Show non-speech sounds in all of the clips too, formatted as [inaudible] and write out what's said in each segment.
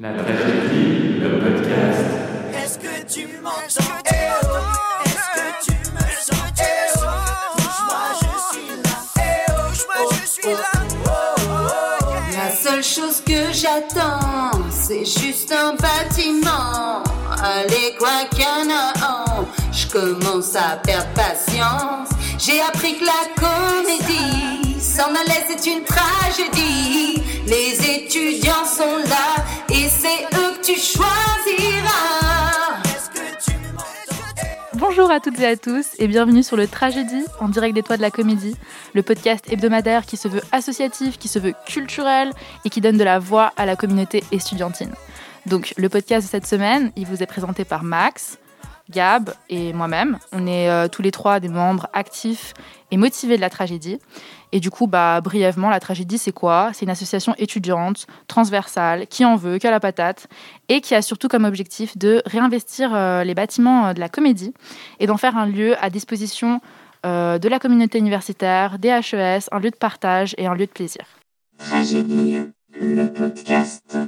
La tragédie, le podcast. Est-ce que tu m'entends? Eh oh! Est-ce que tu me sens? Eh oh! Touche-moi, je suis là. Eh oh! Touche-moi, je suis là. Oh oh oh La seule chose que j'attends, c'est juste un bâtiment. Allez, quoi qu'il y en a un, je commence à perdre patience. J'ai appris que la comédie s'en allait, c'est une tragédie. Les étudiants sont là et c'est eux que tu choisiras. Est-ce que tu m'entends? Bonjour à toutes et à tous et bienvenue sur le Tragédie en direct des toits de la comédie, le podcast hebdomadaire qui se veut associatif, qui se veut culturel et qui donne de la voix à la communauté estudiantine. Donc le podcast de cette semaine, il vous est présenté par Max, Gab et moi-même. On est euh, tous les trois des membres actifs et motivés de la tragédie. Et du coup, bah, brièvement, la tragédie, c'est quoi? C'est une association étudiante, transversale, qui en veut, qui a la patate, et qui a surtout comme objectif de réinvestir euh, les bâtiments euh, de la comédie et d'en faire un lieu à disposition euh, de la communauté universitaire, des HES, un lieu de partage et un lieu de plaisir. Tragédie, le podcast.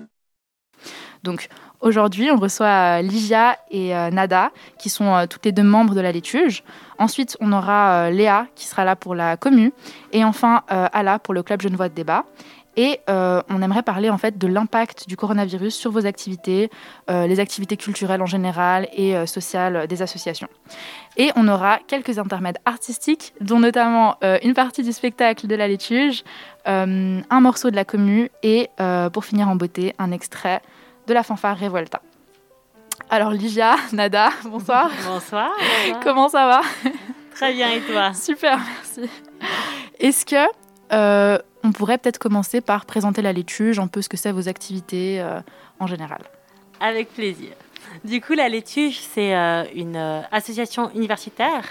Donc aujourd'hui, on reçoit euh, Ligia et euh, Nada, qui sont euh, toutes les deux membres de la Létuge. Ensuite, on aura Léa, qui sera là pour la commu. Et enfin, Ala pour le club Genevois de débat. Et on aimerait parler en fait de l'impact du coronavirus sur vos activités, les activités culturelles en général et euh, sociales des associations. Et on aura quelques intermèdes artistiques, dont notamment une partie du spectacle de la Létuge, un morceau de la commu et, pour finir en beauté, un extrait de la fanfare Revolta. Alors Ligia, [laughs] Nada, [laughs] bonsoir. Bonsoir. Comment ça va? Très bien, et toi? [laughs] Super, merci. Est-ce que euh, on pourrait peut-être commencer par présenter la Létuge, un peu ce que c'est vos activités euh, en général? Avec plaisir. Du coup, la Létuge, c'est euh, une association universitaire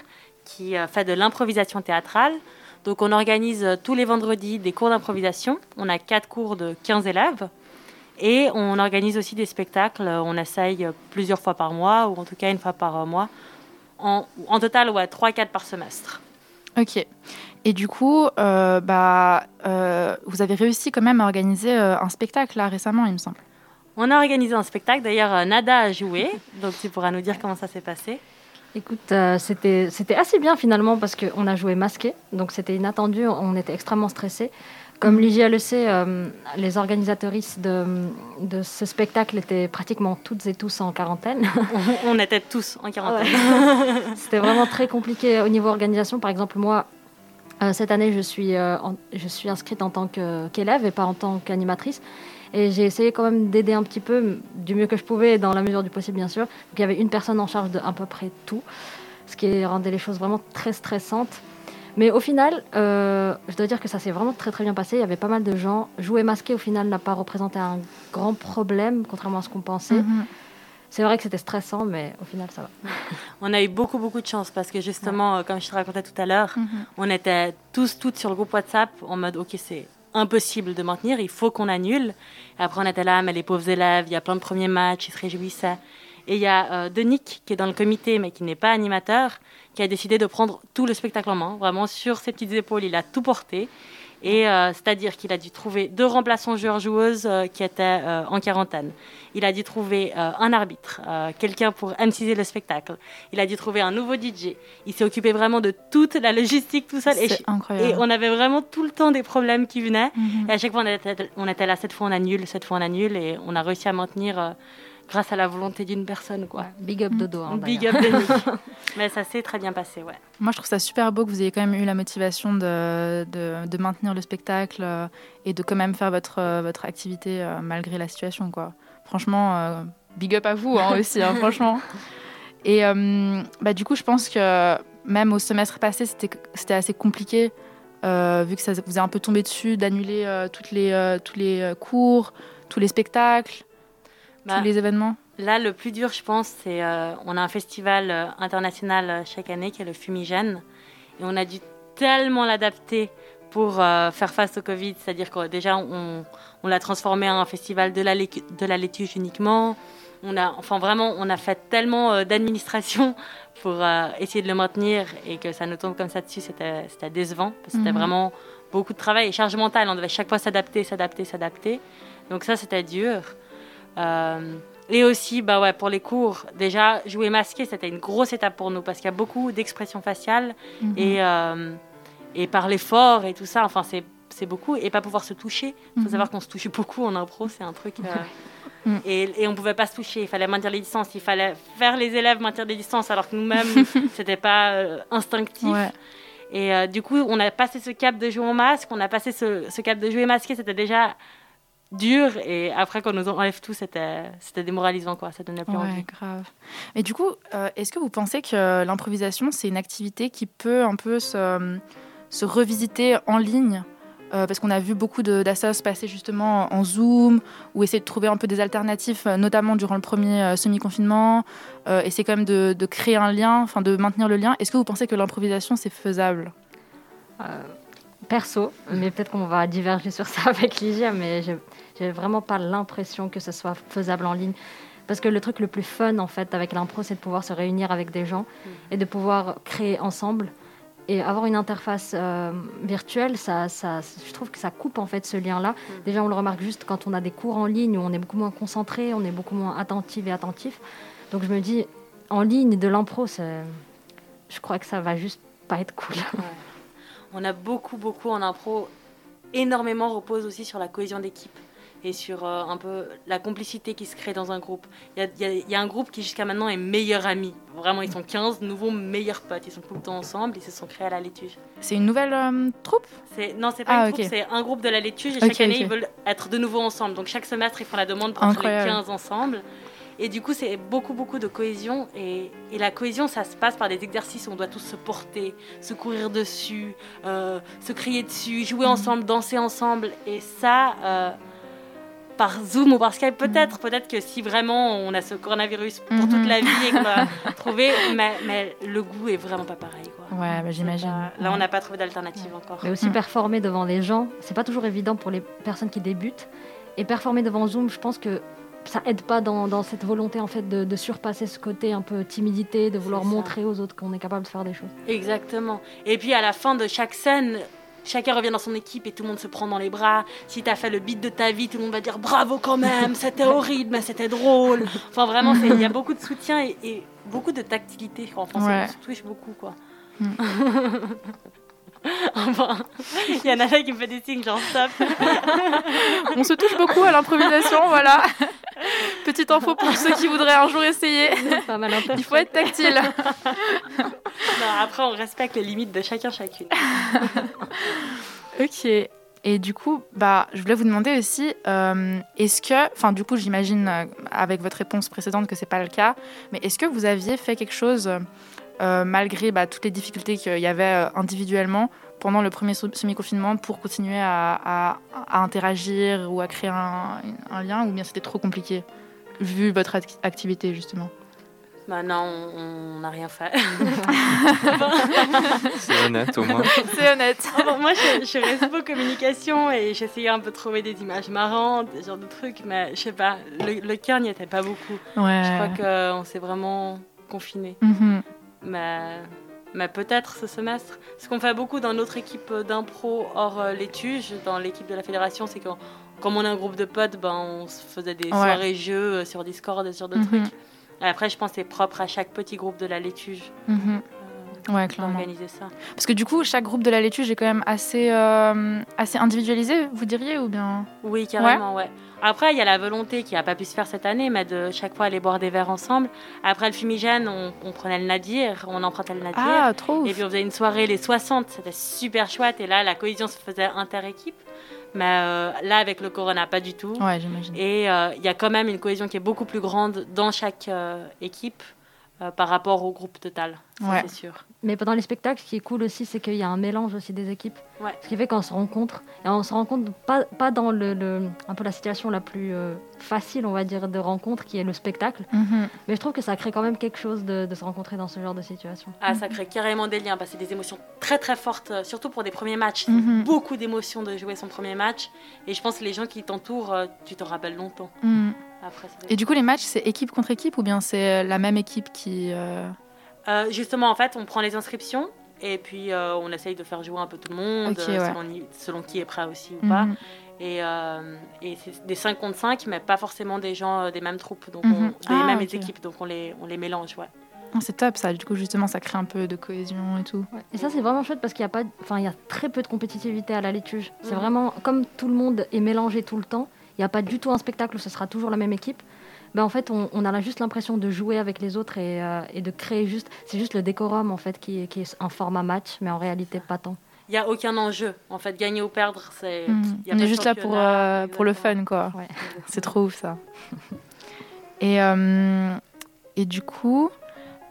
qui fait de l'improvisation théâtrale. Donc, on organise tous les vendredis des cours d'improvisation. On a quatre cours de 15 élèves. Et on organise aussi des spectacles. On essaye plusieurs fois par mois, ou en tout cas une fois par mois. En, en total, ouais, 3-4 par semestre. Ok. Et du coup, euh, bah, euh, vous avez réussi quand même à organiser euh, un spectacle là récemment, il me semble. On a organisé un spectacle. D'ailleurs, Nada a joué. [laughs] Donc, tu pourras nous dire comment ça s'est passé. Écoute, euh, c'était c'était assez bien finalement parce qu'on a joué masqué, donc c'était inattendu, on était extrêmement stressés. Comme Ligia le sait, euh, les organisatrices de, de ce spectacle étaient pratiquement toutes et tous en quarantaine. [laughs] On était tous en quarantaine. [laughs] c'était vraiment très compliqué au niveau organisation. Par exemple, moi, euh, cette année, je suis, euh, en- je suis inscrite en tant qu'élève et pas en tant qu'animatrice. Et j'ai essayé quand même d'aider un petit peu, du mieux que je pouvais, dans la mesure du possible, bien sûr. Donc, il y avait une personne en charge de à peu près tout, ce qui rendait les choses vraiment très stressantes. Mais au final, euh, je dois dire que ça s'est vraiment très très bien passé. Il y avait pas mal de gens. Jouer masqué, au final, n'a pas représenté un grand problème, contrairement à ce qu'on pensait. Mhm. C'est vrai que c'était stressant, mais au final, ça va. [laughs] On a eu beaucoup, beaucoup de chance parce que justement, comme je te racontais tout à l'heure, Mhm. on était tous, toutes sur le groupe WhatsApp en mode OK, c'est impossible de maintenir, il faut qu'on annule. Et après, on était là, mais les pauvres élèves, il y a plein de premiers matchs, ils se réjouissaient. Et il y a euh, Denick qui est dans le comité, mais qui n'est pas animateur, qui a décidé de prendre tout le spectacle en main, vraiment sur ses petites épaules, il a tout porté. Et euh, c'est-à-dire qu'il a dû trouver deux remplaçants joueurs-joueuses euh, qui étaient euh, en quarantaine. Il a dû trouver un arbitre, quelqu'un pour MCiser le spectacle. Il a dû trouver un nouveau DJ. Il s'est occupé vraiment de toute la logistique tout seul. Et, C'est et incroyable. on avait vraiment tout le temps des problèmes qui venaient. Mhm. Et à chaque fois, on était, on était là, cette fois on annule, cette fois on annule. Et on a réussi à maintenir grâce à la volonté d'une personne. Quoi. Big up Dodo. hein, Big up Denis. [laughs] Mais ça s'est très bien passé, ouais. Moi, je trouve ça super beau que vous ayez quand même eu la motivation de, de, de maintenir le spectacle euh, et de quand même faire votre, euh, votre activité euh, malgré la situation. Quoi. Franchement, euh, big up à vous hein, aussi, hein, [laughs] franchement. Et euh, bah, du coup, je pense que même au semestre passé, c'était c'était assez compliqué, euh, vu que ça vous est un peu tombé dessus, d'annuler euh, toutes les, euh, tous les cours, tous les spectacles, Bah, tous les événements. Là, le plus dur, je pense, c'est euh, on a un festival euh, international euh, chaque année qui est le Fumigène. Et on a dû tellement l'adapter pour euh, faire face au Covid. C'est-à-dire que déjà, on, on l'a transformé en un festival de la, de la laituge uniquement. On a, enfin, vraiment, on a fait tellement d'administration [laughs] pour essayer de le maintenir et que ça nous tombe comme ça dessus, c'était c'était décevant. Parce que c'était Mhm. vraiment beaucoup de travail et charge mentale. On devait chaque fois s'adapter, s'adapter, s'adapter. Donc ça, c'était dur. Euh, et aussi, bah ouais, pour les cours, déjà, jouer masqué, c'était une grosse étape pour nous parce qu'il y a beaucoup d'expressions faciales Mhm. et, euh, et parler fort et tout ça. Enfin, c'est c'est beaucoup. Et pas pouvoir se toucher. Il faut Mhm. savoir qu'on se touche beaucoup en impro, c'est un truc. euh, Mhm. et, et on pouvait pas se toucher. Il fallait maintenir les distances. Il fallait faire les élèves maintenir des distances alors que nous-mêmes, [laughs] c'était pas euh, instinctif. Ouais. Et euh, du coup, on a passé ce cap de jouer en masque, on a passé ce, ce cap de jouer masqué, c'était déjà dur. Et après, quand on nous enlève tout, c'était c'était démoralisant, quoi. Ça donnait plus Ouais, envie. grave. Et du coup, euh, est-ce que vous pensez que l'improvisation, c'est une activité qui peut un peu se, se revisiter en ligne Euh, Parce qu'on a vu beaucoup d'assos passer justement en Zoom ou essayer de trouver un peu des alternatives, euh, notamment durant le premier semi-confinement. Euh, essayer quand même de, de créer un lien, enfin de maintenir le lien. Est-ce que vous pensez que l'improvisation, c'est faisable? Perso, mais peut-être qu'on va diverger sur ça [laughs] avec Ligia, mais j'ai- vraiment pas l'impression que ce soit faisable en ligne. Parce que le truc le plus fun, en fait, avec l'impro, c'est de pouvoir se réunir avec des gens et de pouvoir créer ensemble. Et avoir une interface euh, virtuelle, ça, ça, je trouve que ça coupe en fait ce lien-là. Déjà, on le remarque juste quand on a des cours en ligne où on est beaucoup moins concentré, on est beaucoup moins attentif et attentif. Donc je me dis, en ligne, de l'impro, je crois que ça va juste pas être cool. [laughs] On a beaucoup, beaucoup en impro. Énormément repose aussi sur la cohésion d'équipe et sur euh, un peu la complicité qui se crée dans un groupe. Il y a, y y un groupe qui jusqu'à maintenant est meilleur ami. Vraiment, ils sont 15 nouveaux meilleurs potes. Ils sont tout le temps ensemble. Ils se sont créés à la laituge. C'est une nouvelle euh, troupe? Non, c'est pas Ah, une troupe, ok. c'est un groupe de la laituge. Et chaque année, ils veulent être de nouveau ensemble. Donc chaque semestre, ils font la demande pour être les Incroyable. 15 ensemble. Et du coup, c'est beaucoup, beaucoup de cohésion. Et, et la cohésion, ça se passe par des exercices où on doit tous se porter, se courir dessus, euh, se crier dessus, jouer Mhm. ensemble, danser ensemble. Et ça, euh, par Zoom ou par Skype, peut-être. Peut-être que si vraiment on a ce coronavirus pour Mhm. toute la vie et qu'on a [laughs] trouvé, mais, mais le goût est vraiment pas pareil. Quoi. Ouais, bah, j'imagine. pas- Là, on n'a pas trouvé d'alternative encore. Mais aussi Mm. performer devant les gens, c'est pas toujours évident pour les personnes qui débutent. Et performer devant Zoom, je pense que ça aide pas dans, dans cette volonté en fait de, de surpasser ce côté un peu timidité, de vouloir montrer aux autres qu'on est capable de faire des choses. Exactement. Et puis à la fin de chaque scène, chacun revient dans son équipe et tout le monde se prend dans les bras. Si t'as fait le beat de ta vie, tout le monde va dire bravo quand même, [laughs] c'était horrible, mais c'était drôle. Enfin vraiment, il y a beaucoup de soutien et, et beaucoup de tactilité. quoi. Enfin, Ouais. ça se touche beaucoup quoi. [laughs] [laughs] Enfin, il y en a là qui me fait des signes genre stop. [laughs] On se touche beaucoup à l'improvisation, voilà. [laughs] Petite info pour ceux qui voudraient un jour essayer. Il faut être tactile. Non, après, on respecte les limites de chacun chacune. Ok. Et du coup, bah, je voulais vous demander aussi, euh, est-ce que, enfin, du coup, j'imagine euh, avec votre réponse précédente que c'est pas le cas, mais est-ce que vous aviez fait quelque chose euh, malgré bah, toutes les difficultés qu'il y avait euh, individuellement pendant le premier semi-confinement pour continuer à, à- à interagir ou à créer un, un lien, ou bien c'était trop compliqué vu votre act- activité justement? Bah non, on- n'a rien fait. [laughs] [laughs] C'est honnête au moins. C'est honnête. Ah bon, moi, je, je suis respo communication et j'essayais un peu de trouver des images marrantes, des genres de trucs, mais je sais pas, le, le cœur n'y était pas beaucoup. Ouais. Je crois qu'on s'est vraiment confiné. Mhm. Mais, mais peut-être ce semestre. Ce qu'on fait beaucoup dans notre équipe d'impro hors euh, l'étuge, dans l'équipe de la fédération, c'est que comme on est un groupe de potes, ben, on se faisait des Ouais. soirées jeux euh, sur Discord, et ce genre de Mhm. trucs. Et après, je pense que c'est propre à chaque petit groupe de la laituge Mhm. Ouais, clairement. d'organiser ça. Parce que du coup, chaque groupe de la laituge est quand même assez, euh, assez individualisé, vous diriez, ou bien? Oui, carrément, ouais. Après, il y a la volonté qui n'a pas pu se faire cette année, mais de chaque fois aller boire des verres ensemble. Après le fumigène, on, on prenait le nadir, on empruntait le nadir. Ah, trop et puis on faisait une soirée les 60, c'était super chouette. Et là, la cohésion se faisait inter-équipe. Mais euh, là, avec le corona, pas du tout. Ouais, j'imagine. Et euh, il y a quand même une cohésion qui est beaucoup plus grande dans chaque euh, équipe par rapport au groupe total, Ouais. c'est sûr. Mais pendant les spectacles, ce qui est cool aussi, c'est qu'il y a un mélange aussi des équipes. Ouais. Ce qui fait qu'on se rencontre. Et on se rencontre pas, pas dans le, le- un peu la situation la plus euh, facile, on va dire, de rencontre, qui est le spectacle. Mhm. Mais je trouve que ça crée quand même quelque chose de, de se rencontrer dans ce genre de situation. Ah, ça crée carrément des liens parce que c'est des émotions très très fortes, euh, surtout pour des premiers matchs. C'est Mhm. beaucoup d'émotions de jouer son premier match. Et je pense que les gens qui t'entourent, euh, tu t'en rappelles longtemps. Mhm. Après, Et du coup, les matchs, c'est équipe contre équipe, ou bien c'est la même équipe qui. euh, Euh, justement, en fait, on prend les inscriptions et puis euh, on essaye de faire jouer un peu tout le monde, euh, ouais. selon, qui est prêt aussi ou pas. mhm. Et, euh, et c'est des 5 contre 5, mais pas forcément des gens euh, des mêmes troupes, donc Mhm. on- des Ah, mêmes équipes, donc on les, on les mélange. Ouais. Ah, C'est top ça, du coup justement ça crée un peu de cohésion et tout. Ouais. Et ça, c'est vraiment chouette parce qu'il y a pas, enfin, il y a très peu de compétitivité à la laituge. C'est Mhm. vraiment comme tout le monde est mélangé tout le temps. Il n'y a pas du tout un spectacle où ce sera toujours la même équipe. Ben, en fait, on, on a juste l'impression de jouer avec les autres et, euh, et de créer juste. C'est juste le décorum en fait qui est, qui est un format match, mais en réalité pas tant. Il n'y a aucun enjeu. En fait, gagner ou perdre, c'est. A On est juste là pour, euh, pour le fun quoi. Ouais. [laughs] C'est trop ouf ça. [laughs] et, euh, et du coup,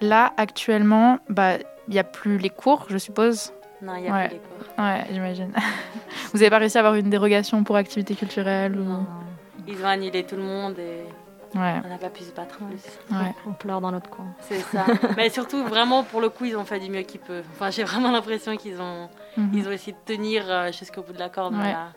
là actuellement, bah il n'y a plus les cours, je suppose. Non, il y a Ouais. plus les cours. Ouais, j'imagine. [laughs] Vous avez pas réussi à avoir une dérogation pour activité culturelle ou... Non. Ils ont annulé tout le monde et Ouais, on n'a pas pu se battre plus. ouais. On pleure dans notre coin. C'est ça. [laughs] Mais surtout, vraiment, pour le coup, ils ont fait du mieux qu'ils peuvent. Enfin, j'ai vraiment l'impression qu'ils ont, Mhm. ils ont essayé de tenir euh, jusqu'au bout de la corde. Ouais. voilà.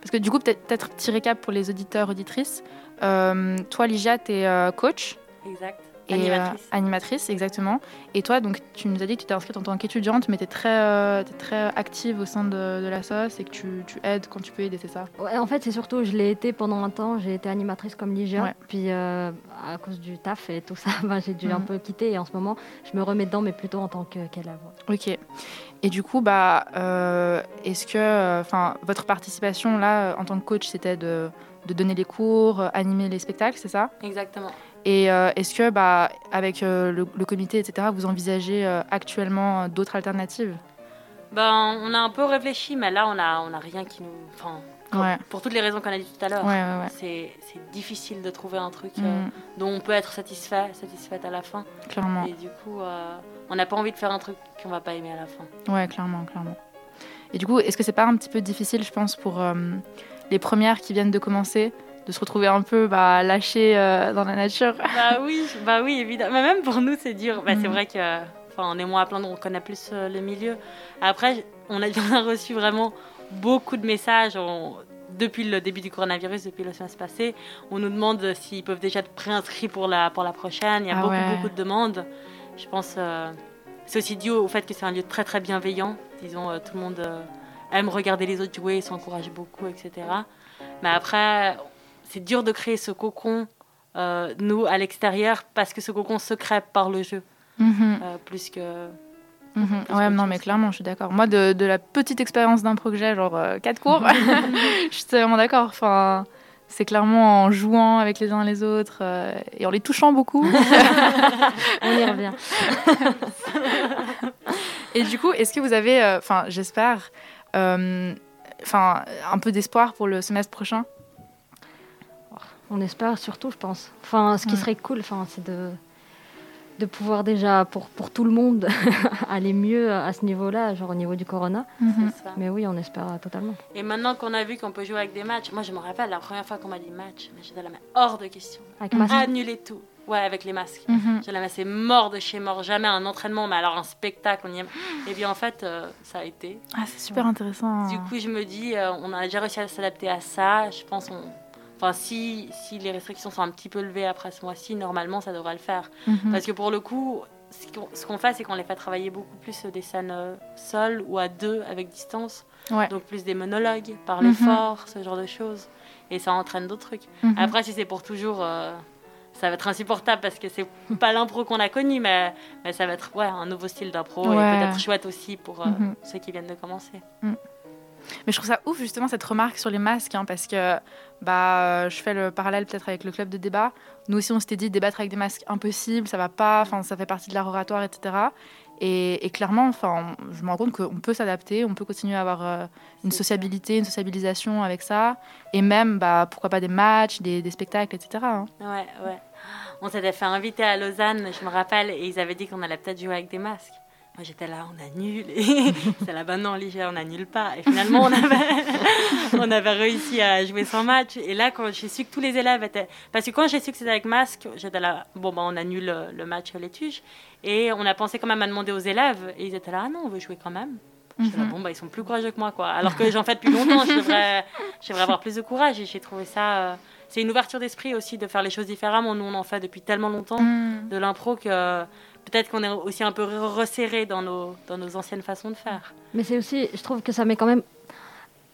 Parce que du coup, peut-être peut-être petit récap pour les auditeurs, auditrices. Euh, toi, Ligia, tu es coach Exact. Et euh, Animatrice. animatrice, exactement. Et toi, donc, tu nous as dit que tu t'es inscrite en tant qu'étudiante, mais tu es très, euh, t'es très active au sein de, de la SOS et que tu, tu aides quand tu peux aider, c'est ça? Ouais, en fait, c'est surtout, je l'ai été pendant un temps, j'ai été animatrice comme Ligia, Ouais. puis euh, à cause du taf et tout ça, [laughs] ben, j'ai dû un Mhm. peu quitter et en ce moment, je me remets dedans, mais plutôt en tant qu'élève. Ok. Et du coup, bah, euh, est-ce que, enfin, votre participation là, en tant que coach, c'était de, de donner les cours, animer les spectacles, c'est ça? Exactement. Et euh, est-ce que, bah, avec euh, le, le comité, etc., vous envisagez euh, actuellement d'autres alternatives? Ben, on a un peu réfléchi, mais là, on a, on a rien qui nous. Enfin, Ouais. pour toutes les raisons qu'on a dit tout à l'heure. Ouais, ouais, ouais. C'est, difficile de trouver un truc Mm, dont on peut être satisfait, satisfaite à la fin. clairement. Et du coup, on n'a pas envie de faire un truc qu'on va pas aimer à la fin. Ouais, clairement, clairement. Et du coup, est-ce que c'est pas un petit peu difficile, je pense, pour les premières qui viennent de commencer, de se retrouver un peu bah, lâchées euh, dans la nature [laughs] bah oui, bah oui, évidemment. Mais même pour nous, c'est dur. Bah, C'est Mhm. vrai que, enfin, on est moins à plaindre, on connaît plus euh, le milieu. Après, on a, [laughs] on a reçu vraiment beaucoup de messages on- depuis le début du coronavirus, depuis le semestre passé. On nous demande s'ils peuvent déjà être préinscrits pour la, pour la prochaine. Il y a Ah beaucoup, ouais. beaucoup de demandes. Je pense euh, c'est aussi dû au fait que c'est un lieu très, très bienveillant. Disons, euh, tout le monde aime regarder les autres jouer, s'encourage beaucoup, etc. Mais après, c'est dur de créer ce cocon, euh, nous, à l'extérieur, parce que ce cocon se crée par le jeu, Mhm, euh, plus que... mhm. Plus Ouais, qu'autre non, mais clairement, je suis d'accord. Moi, de, de la petite expérience d'impro que j'ai, genre 4 [laughs] cours, [laughs] je suis vraiment d'accord. Enfin, c'est clairement en jouant avec les uns les autres euh, et en les touchant beaucoup. [laughs] On y revient. Et du coup, est-ce que vous avez, euh, enfin, j'espère, euh, enfin, un peu d'espoir pour le semestre prochain? On espère surtout, je pense. Enfin, ce qui Ouais. serait cool, enfin, c'est de, de pouvoir déjà, pour, pour tout le monde, [laughs] aller mieux à ce niveau-là, genre au niveau du corona. Mhm. ça. Mais oui, on espère totalement. Et maintenant qu'on a vu qu'on peut jouer avec des matchs, moi je me rappelle la première fois qu'on m'a dit match, mais j'étais là, mais hors de question. Avec masque. Annuler tout. Ouais, avec les masques. J'étais là, mais c'est mort de chez mort. Jamais un entraînement, mais alors un spectacle, on y aime. Et bien en fait, euh, ça a été. Ah, c'est super intéressant. Du coup, je me dis, euh, on a déjà réussi à s'adapter à ça. Je pense, on... enfin, si, si les restrictions sont un petit peu levées après ce mois-ci, normalement, ça devrait le faire. Mhm. Parce que pour le coup, ce qu'on ce qu'on fait, c'est qu'on les fait travailler beaucoup plus des scènes euh, seules ou à deux avec distance. Ouais. Donc plus des monologues, parler Mhm. fort, ce genre de choses. Et ça entraîne d'autres trucs. Mhm. Après, si c'est pour toujours, euh, ça va être insupportable parce que c'est [laughs] pas l'impro qu'on a connu, mais, mais ça va être ouais, un nouveau style d'impro Ouais. et peut-être chouette aussi pour euh, ceux qui viennent de commencer. Mais je trouve ça ouf justement cette remarque sur les masques, hein, parce que bah, euh, je fais le parallèle peut-être avec le club de débat. Nous aussi, on s'était dit débattre avec des masques impossible, ça va pas, enfin ça fait partie de l'art oratoire, etc. Et, et clairement, enfin, je me rends compte qu'on peut s'adapter, on peut continuer à avoir euh, une sociabilité, une sociabilisation avec ça, et même bah, pourquoi pas des matchs, des, des spectacles, etc. hein. Ouais, ouais. On s'était fait inviter à Lausanne, je me rappelle, et ils avaient dit qu'on allait peut-être jouer avec des masques. Moi j'étais là, on annule. Et [laughs] c'est là, ben non, Ligia, on annule pas. Et finalement, on avait, [laughs] on avait réussi à jouer sans match. Et là, quand j'ai su que tous les élèves étaient. Parce que quand j'ai su que c'était avec masque, j'étais là, bon, ben on annule le, le match à l'étuge. Et on a pensé quand même à demander aux élèves. Et ils étaient là, ah non, on veut jouer quand même. J'étais là, Mhm. bon, bah, ils sont plus courageux que moi, quoi. Alors que j'en fais depuis longtemps, je devrais, je devrais avoir plus de courage. Et j'ai trouvé ça. euh, c'est une ouverture d'esprit aussi de faire les choses différemment. Nous, on en fait depuis tellement longtemps Mm. de l'impro que peut-être qu'on est aussi un peu resserré dans nos, dans nos anciennes façons de faire. Mais c'est aussi, je trouve que ça met quand même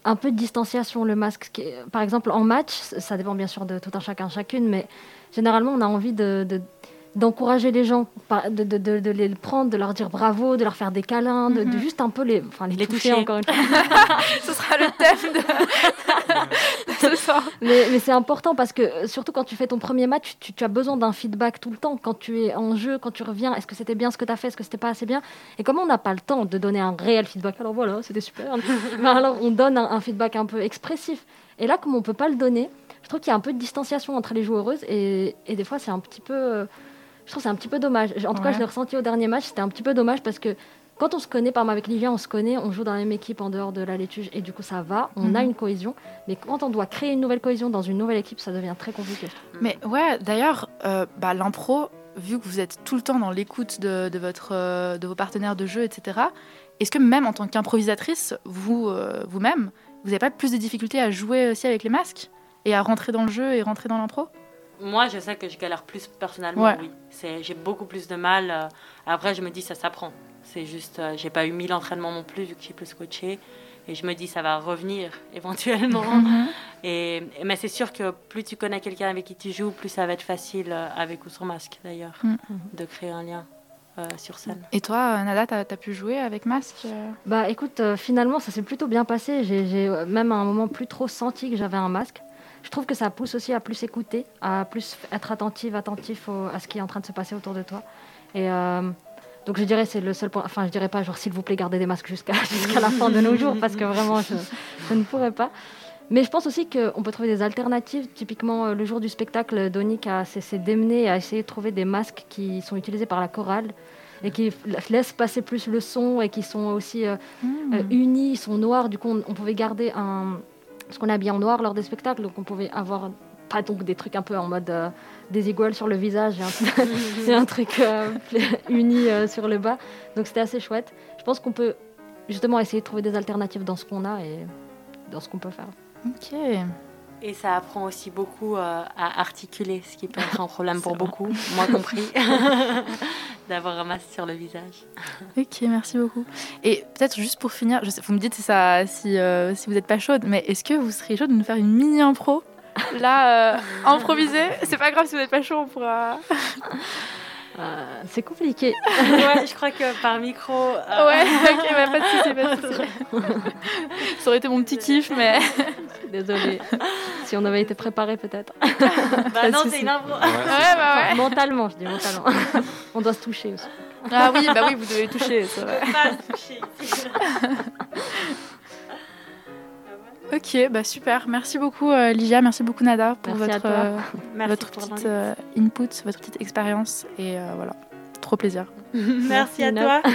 un peu de distanciation le masque. Par exemple, en match, ça dépend bien sûr de tout un chacun chacune, mais généralement, on a envie de. de- d'encourager les gens, de, de- de- de les prendre, de leur dire bravo, de leur faire des câlins, de, de Mhm. juste un peu les, enfin, les, Les toucher, toucher. encore une [laughs] fois. Ce sera le thème [laughs] de, ce soir. Mais, mais c'est important parce que euh, surtout quand tu fais ton premier match, tu, tu as besoin d'un feedback tout le temps. Quand tu es en jeu, quand tu reviens, est-ce que c'était bien ce que tu as fait, est-ce que c'était pas assez bien? Et comme on n'a pas le temps de donner un réel feedback, alors voilà, c'était super. Mais [laughs] alors on donne un, un feedback un peu expressif. Et là, comme on peut pas le donner, je trouve qu'il y a un peu de distanciation entre les joueuses et, et des fois c'est un petit peu, euh, je trouve que c'est un petit peu dommage. En tout cas, je l'ai ressenti au dernier match, c'était un petit peu dommage parce que quand on se connaît, par exemple avec Livia, on se connaît, on joue dans la même équipe en dehors de la laituge et du coup ça va, on a Mhm. une cohésion. Mais quand on doit créer une nouvelle cohésion dans une nouvelle équipe, ça devient très compliqué. Mais ouais, d'ailleurs, euh, bah, l'impro, vu que vous êtes tout le temps dans l'écoute de, de votre, euh, de vos partenaires de jeu, etc., est-ce que même en tant qu'improvisatrice, vous, euh, vous-même, vous n'avez pas plus de difficultés à jouer aussi avec les masques et à rentrer dans le jeu et rentrer dans l'impro? Moi, je sais que je galère plus personnellement, Ouais. oui. C'est, j'ai beaucoup plus de mal. euh, Après, je me dis, ça s'apprend. C'est juste, euh, j'ai pas eu mille entraînements non plus, vu que j'ai plus coaché. Et je me dis, ça va revenir [laughs] éventuellement. Et, et- mais c'est sûr que plus tu connais quelqu'un avec qui tu joues, plus ça va être facile, euh, avec ou sans masque d'ailleurs, Mm. de créer un lien euh, sur scène. Et toi, Nada, t'as as pu jouer avec masque Bah écoute, euh, finalement ça s'est plutôt bien passé. J'ai j'ai, même à un moment plus trop senti que j'avais un masque. Je trouve que ça pousse aussi à plus écouter, à plus être attentive, attentif au- à ce qui est en train de se passer autour de toi. Et euh, donc je dirais c'est le seul point. Enfin je dirais pas genre s'il vous plaît gardez des masques jusqu'à [laughs] jusqu'à la fin de nos jours parce que vraiment je, je ne pourrais pas. Mais je pense aussi qu'on peut trouver des alternatives. Typiquement, euh, le jour du spectacle, Donic a s'est démené à essayer de trouver des masques qui sont utilisés par la chorale et qui laissent passer plus le son et qui sont aussi euh, euh, unis, ils sont noirs. Du coup, on, on pouvait garder un. Parce qu'on est habillé en noir lors des spectacles, donc on pouvait avoir pas donc des trucs un peu en mode euh, des iguales sur le visage et un, [laughs] et un truc euh, [laughs] uni euh, sur le bas. Donc c'était assez chouette. Je pense qu'on peut justement essayer de trouver des alternatives dans ce qu'on a et dans ce qu'on peut faire. Ok. Et ça apprend aussi beaucoup euh, à articuler, ce qui peut être un problème pour beaucoup, moi compris, [laughs] d'avoir un masque sur le visage. Ok, merci beaucoup. Et peut-être juste pour finir, je sais, vous me dites si, ça, si, euh, si vous n'êtes pas chaude, mais est-ce que vous seriez chaude de nous faire une mini impro Là, euh, [laughs] improvisée C'est pas grave si vous n'êtes pas chaud, on pourra. Euh, c'est compliqué. ouais, je crois que par micro. euh, Ouais, ok, bah, pas de soucis, pas de [laughs] soucis. Ça aurait été mon petit kiff, mais. [laughs] Désolée. si on avait été préparé peut-être. Bah [laughs] non, c'est une impro. Ouais, bah ouais. mentalement, je dis mentalement. on doit se toucher aussi. Ah oui, bah oui, vous devez toucher, c'est vrai. Pas se toucher ici. Ok, bah super. Merci beaucoup, euh, Ligia. Merci beaucoup, Nada, pour Merci votre, euh, Merci votre pour petite euh, input, votre petite expérience. Et euh, voilà, trop plaisir. [laughs] Merci à toi. [laughs]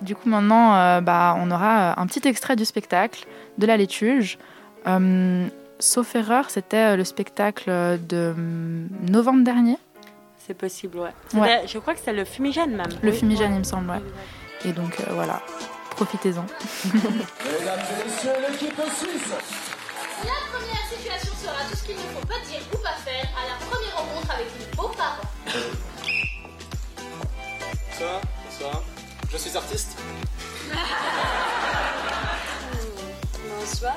Du coup, maintenant, euh, bah, on aura un petit extrait du spectacle de la laituge. Euh, sauf erreur, c'était le spectacle de hum, novembre dernier. C'est possible, ouais. Ouais. Je crois que c'est le fumigène même. Le Oui. fumigène, il me semble, ouais. Et donc, euh, voilà, profitez-en. La première situation sera tout ce qu'il ne faut pas dire ou pas faire à la première rencontre avec nos beaux-parents. Bonsoir, bonsoir. Je suis artiste. [laughs] Bonsoir.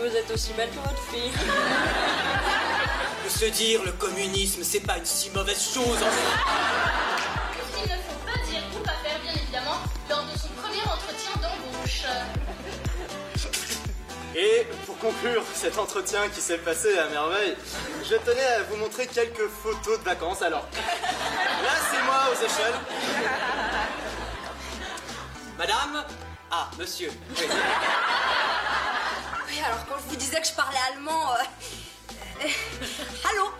Vous êtes aussi belle que votre fille. Se dire le communisme, c'est pas une si mauvaise chose en fait. Et pour conclure cet entretien qui s'est passé à merveille, je tenais à vous montrer quelques photos de vacances. Alors, là c'est moi aux échelles. Madame? Ah, monsieur. Oui. Alors quand je vous disais que je parlais allemand. euh, euh, Allô?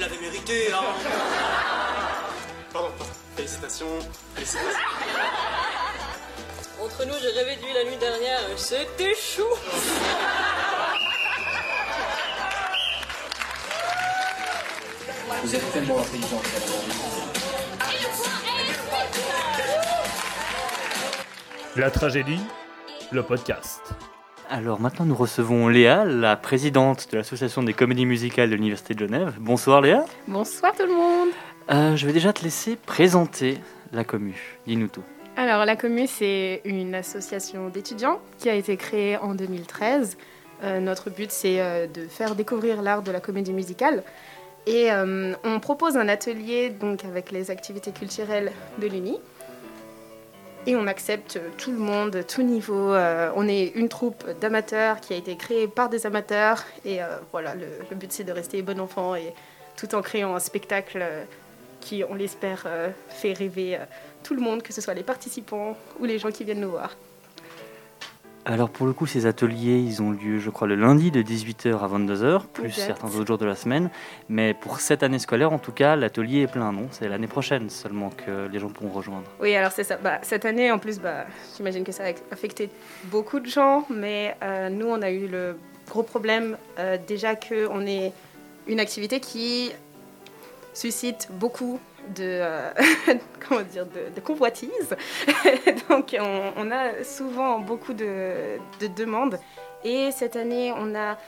Elle l'avait mérité, hein. [laughs] Pardon, pardon. Félicitations, félicitations. Entre nous, j'ai rêvé de lui la nuit dernière. C'était chou Vous êtes tellement intelligent. La tragédie, le podcast. Alors maintenant, nous recevons Léa, la présidente de l'association des comédies musicales de l'Université de Genève. Bonsoir Léa. Bonsoir tout le monde. Euh, je vais déjà te laisser présenter la commu. Dis-nous tout. Alors la commu, c'est une association d'étudiants qui a été créée en 2013. Euh, notre but, c'est euh, de faire découvrir l'art de la comédie musicale. Et on propose un atelier donc, avec les activités culturelles de l'Uni. Et on accepte tout le monde, tout niveau. Euh, on est une troupe d'amateurs qui a été créée par des amateurs. Et euh, voilà, le, le but c'est de rester bon enfant et tout en créant un spectacle euh, qui, on l'espère, fait rêver tout le monde, que ce soit les participants ou les gens qui viennent nous voir. Alors pour le coup, ces ateliers, ils ont lieu, je crois, le lundi de 18h à 22h, plus certains autres jours de la semaine. Mais pour cette année scolaire, en tout cas, l'atelier est plein, non? C'est l'année prochaine seulement que les gens pourront rejoindre. Oui, alors c'est ça. Bah, cette année, en plus, bah, j'imagine que ça a affecté beaucoup de gens, mais euh, nous, on a eu le gros problème euh, déjà qu'on est une activité qui suscite beaucoup de, euh, [laughs] comment dire, de, convoitises. [laughs] Donc, on, a souvent beaucoup de, de demandes. Et cette année, on a,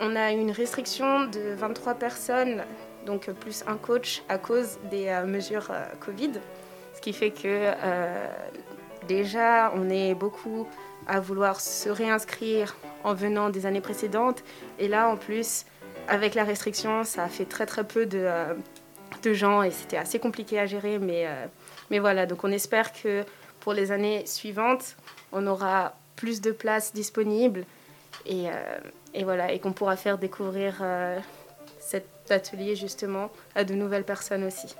on a une restriction de 23 personnes, donc plus un coach, à cause des euh, mesures euh, Covid. Ce qui fait que déjà, on est beaucoup à vouloir se réinscrire en venant des années précédentes. Et là, en plus, avec la restriction, ça a fait très très peu de, de gens et c'était assez compliqué à gérer. Mais, euh, mais voilà, donc on espère que pour les années suivantes, on aura plus de places disponibles et, euh, et voilà, et qu'on pourra faire découvrir euh, cet atelier justement à de nouvelles personnes aussi.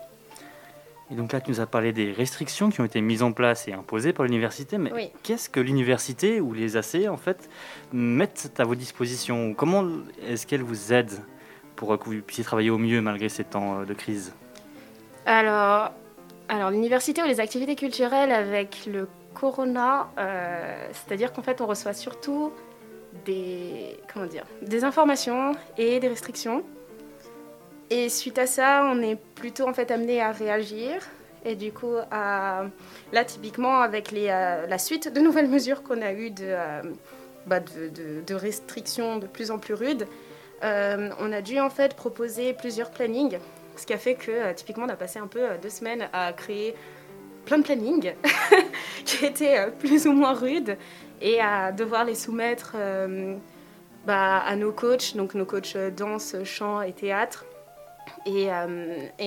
Et donc là, tu nous as parlé des restrictions qui ont été mises en place et imposées par l'université. Mais Oui. qu'est-ce que l'université ou les AC, en fait, mettent à vos dispositions? Comment est-ce qu'elles vous aident? Pour que vous puissiez travailler au mieux malgré ces temps euh, de crise Alors, alors l'université ou les activités culturelles avec le corona, euh, c'est-à-dire qu'en fait on reçoit surtout des, comment dire, des informations et des restrictions. Et suite à ça, on est plutôt en fait amené à réagir. Et du coup, à, là typiquement avec les, euh, la suite de nouvelles [laughs] mesures qu'on a eues euh, bah, de- de restrictions de plus en plus rudes, euh, on a dû en fait proposer plusieurs plannings. Ce qui a fait que, euh, typiquement, on a passé un peu euh, deux semaines à créer plein de plannings [laughs] qui étaient plus ou moins rudes et à devoir les soumettre bah, à nos coachs, donc nos coachs danse, chant et théâtre. Et,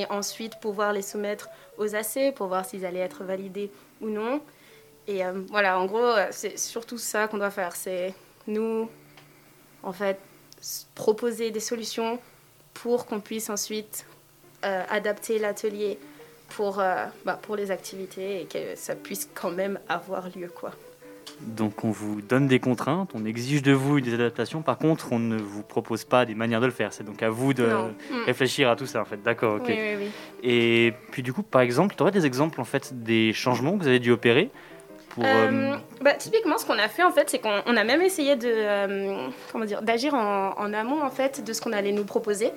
ensuite pouvoir les soumettre aux AC pour voir s'ils allaient être validés ou non. Et voilà, en gros, c'est surtout ça qu'on doit faire. C'est nous, en fait, proposer des solutions pour qu'on puisse ensuite euh, adapter l'atelier pour, euh, bah, pour les activités et que ça puisse quand même avoir lieu. Quoi. Donc on vous donne des contraintes, on exige de vous des adaptations. Par contre, on ne vous propose pas des manières de le faire. C'est donc à vous de Non. Mm. réfléchir à tout ça, en fait. D'accord, ok. Oui, oui, oui. Et puis du coup, par exemple, tu aurais des exemples en fait des changements que vous avez dû opérer pour. Euh, euh, bah, typiquement, ce qu'on a fait, en fait, c'est qu'on on a même essayé de, euh, comment dire, d'agir en, en amont, en fait, de ce qu'on allait nous proposer.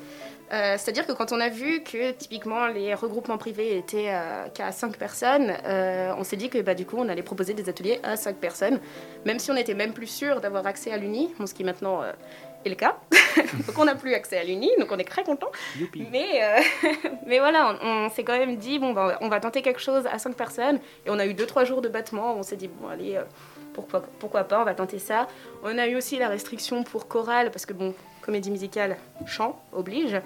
C'est-à-dire que quand on a vu que, typiquement, les regroupements privés étaient qu'à 5 personnes, on s'est dit que, bah, du coup, on allait proposer des ateliers à 5 personnes, même si on était même plus sûr d'avoir accès à l'Uni, bon, ce qui maintenant est le cas. [laughs] donc, on n'a plus accès à l'Uni, donc on est très content. Mais, euh, [laughs] mais voilà, on, on s'est quand même dit, bon, bah, on va tenter quelque chose à 5 personnes. Et on a eu 2-3 jours de battement. On s'est dit, bon, allez, euh, pourquoi, pourquoi pas, on va tenter ça. On a eu aussi la restriction pour chorale, parce que, bon, comédie musicale, chant oblige.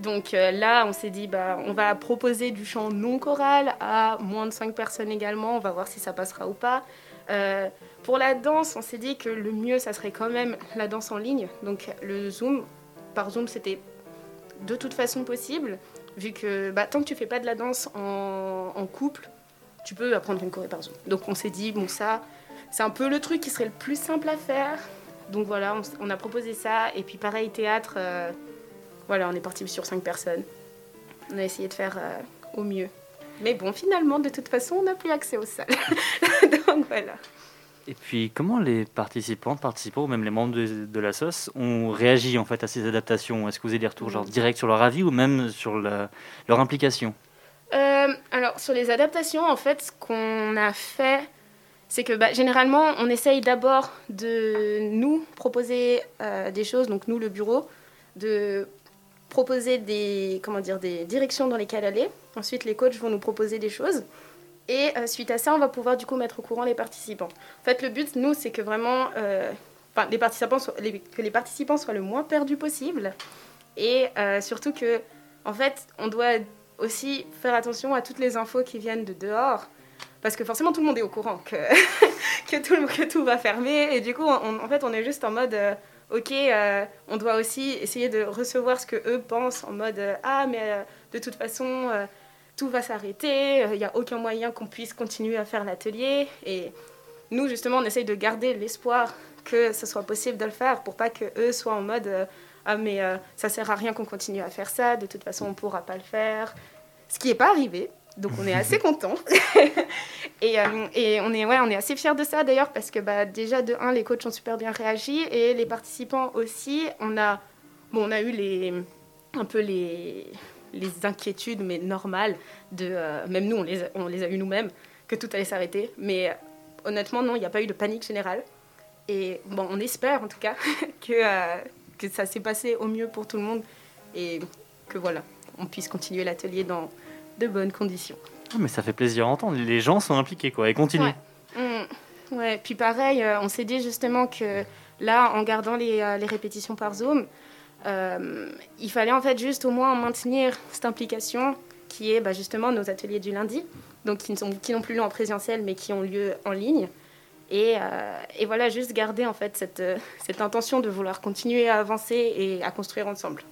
Donc euh, là, on s'est dit, bah, on va proposer du chant non choral à moins de 5 personnes également. On va voir si ça passera ou pas. Euh, pour la danse, on s'est dit que le mieux, ça serait quand même la danse en ligne. Donc le Zoom, par Zoom, c'était de toute façon possible, vu que bah, tant que tu fais pas de la danse en, couple, tu peux apprendre une choré par Zoom. Donc on s'est dit, bon ça, c'est un peu le truc qui serait le plus simple à faire. Donc voilà, on a proposé ça. Et puis pareil, théâtre, euh, voilà, on est parti sur cinq personnes. On a essayé de faire euh, au mieux. Mais bon, finalement, de toute façon, on n'a plus accès aux salles. [laughs] Donc voilà. Et puis, comment les participantes, participants, ou même les membres de, de la SOS ont réagi en fait à ces adaptations? Est-ce que vous avez des retours genre directs sur leur avis ou même sur la- leur implication? Euh, alors, sur les adaptations, en fait, ce qu'on a fait, c'est que bah, généralement, on essaye d'abord de nous proposer euh, des choses, donc nous, le bureau, de proposer des, comment dire, des directions dans lesquelles aller. Ensuite, les coachs vont nous proposer des choses. Et euh, suite à ça, on va pouvoir du coup mettre au courant les participants. En fait, le but, nous, c'est que vraiment, euh, les participants soient- que les participants soient le moins perdus possible. Et euh, surtout que, en fait, on doit aussi faire attention à toutes les infos qui viennent de dehors. Parce que forcément, tout le monde est au courant que, [laughs] tout, va fermer. Et du coup, on- en fait, on est juste en mode, euh, ok, on doit aussi essayer de recevoir ce que eux pensent en mode, ah, mais de toute façon, tout va s'arrêter, il n'y a aucun moyen qu'on puisse continuer à faire l'atelier. Et nous, justement, on essaye de garder l'espoir que ce soit possible de le faire pour pas que eux soient en mode, euh, ah, mais euh, ça sert à rien qu'on continue à faire ça, de toute façon, on pourra pas le faire. Ce qui n'est pas arrivé. Donc on est [laughs] assez content [laughs] et, euh, et on est ouais on est assez fiers de ça d'ailleurs parce que bah, déjà de un les coachs ont super bien réagi et les participants aussi on a bon on a eu les un peu les les inquiétudes mais normales de euh, même nous on les a, on les a eu nous-mêmes que tout allait s'arrêter mais euh, honnêtement non il n'y a pas eu de panique générale et bon on espère en tout cas [laughs] que euh, que ça s'est passé au mieux pour tout le monde et que voilà on puisse continuer l'atelier dans de bonnes conditions. Ah, mais ça fait plaisir à entendre. Les gens sont impliqués, quoi, et continuent. Ouais. Mm. Ouais, puis pareil, on s'est dit justement que là, en gardant les, les répétitions par Zoom, euh, il fallait en fait juste au moins maintenir cette implication qui est bah, justement nos ateliers du lundi, donc qui ne sont qui n'ont plus lieu en présentiel mais qui ont lieu en ligne. Et, euh, et voilà, juste garder en fait cette, euh, cette intention de vouloir continuer à avancer et à construire ensemble.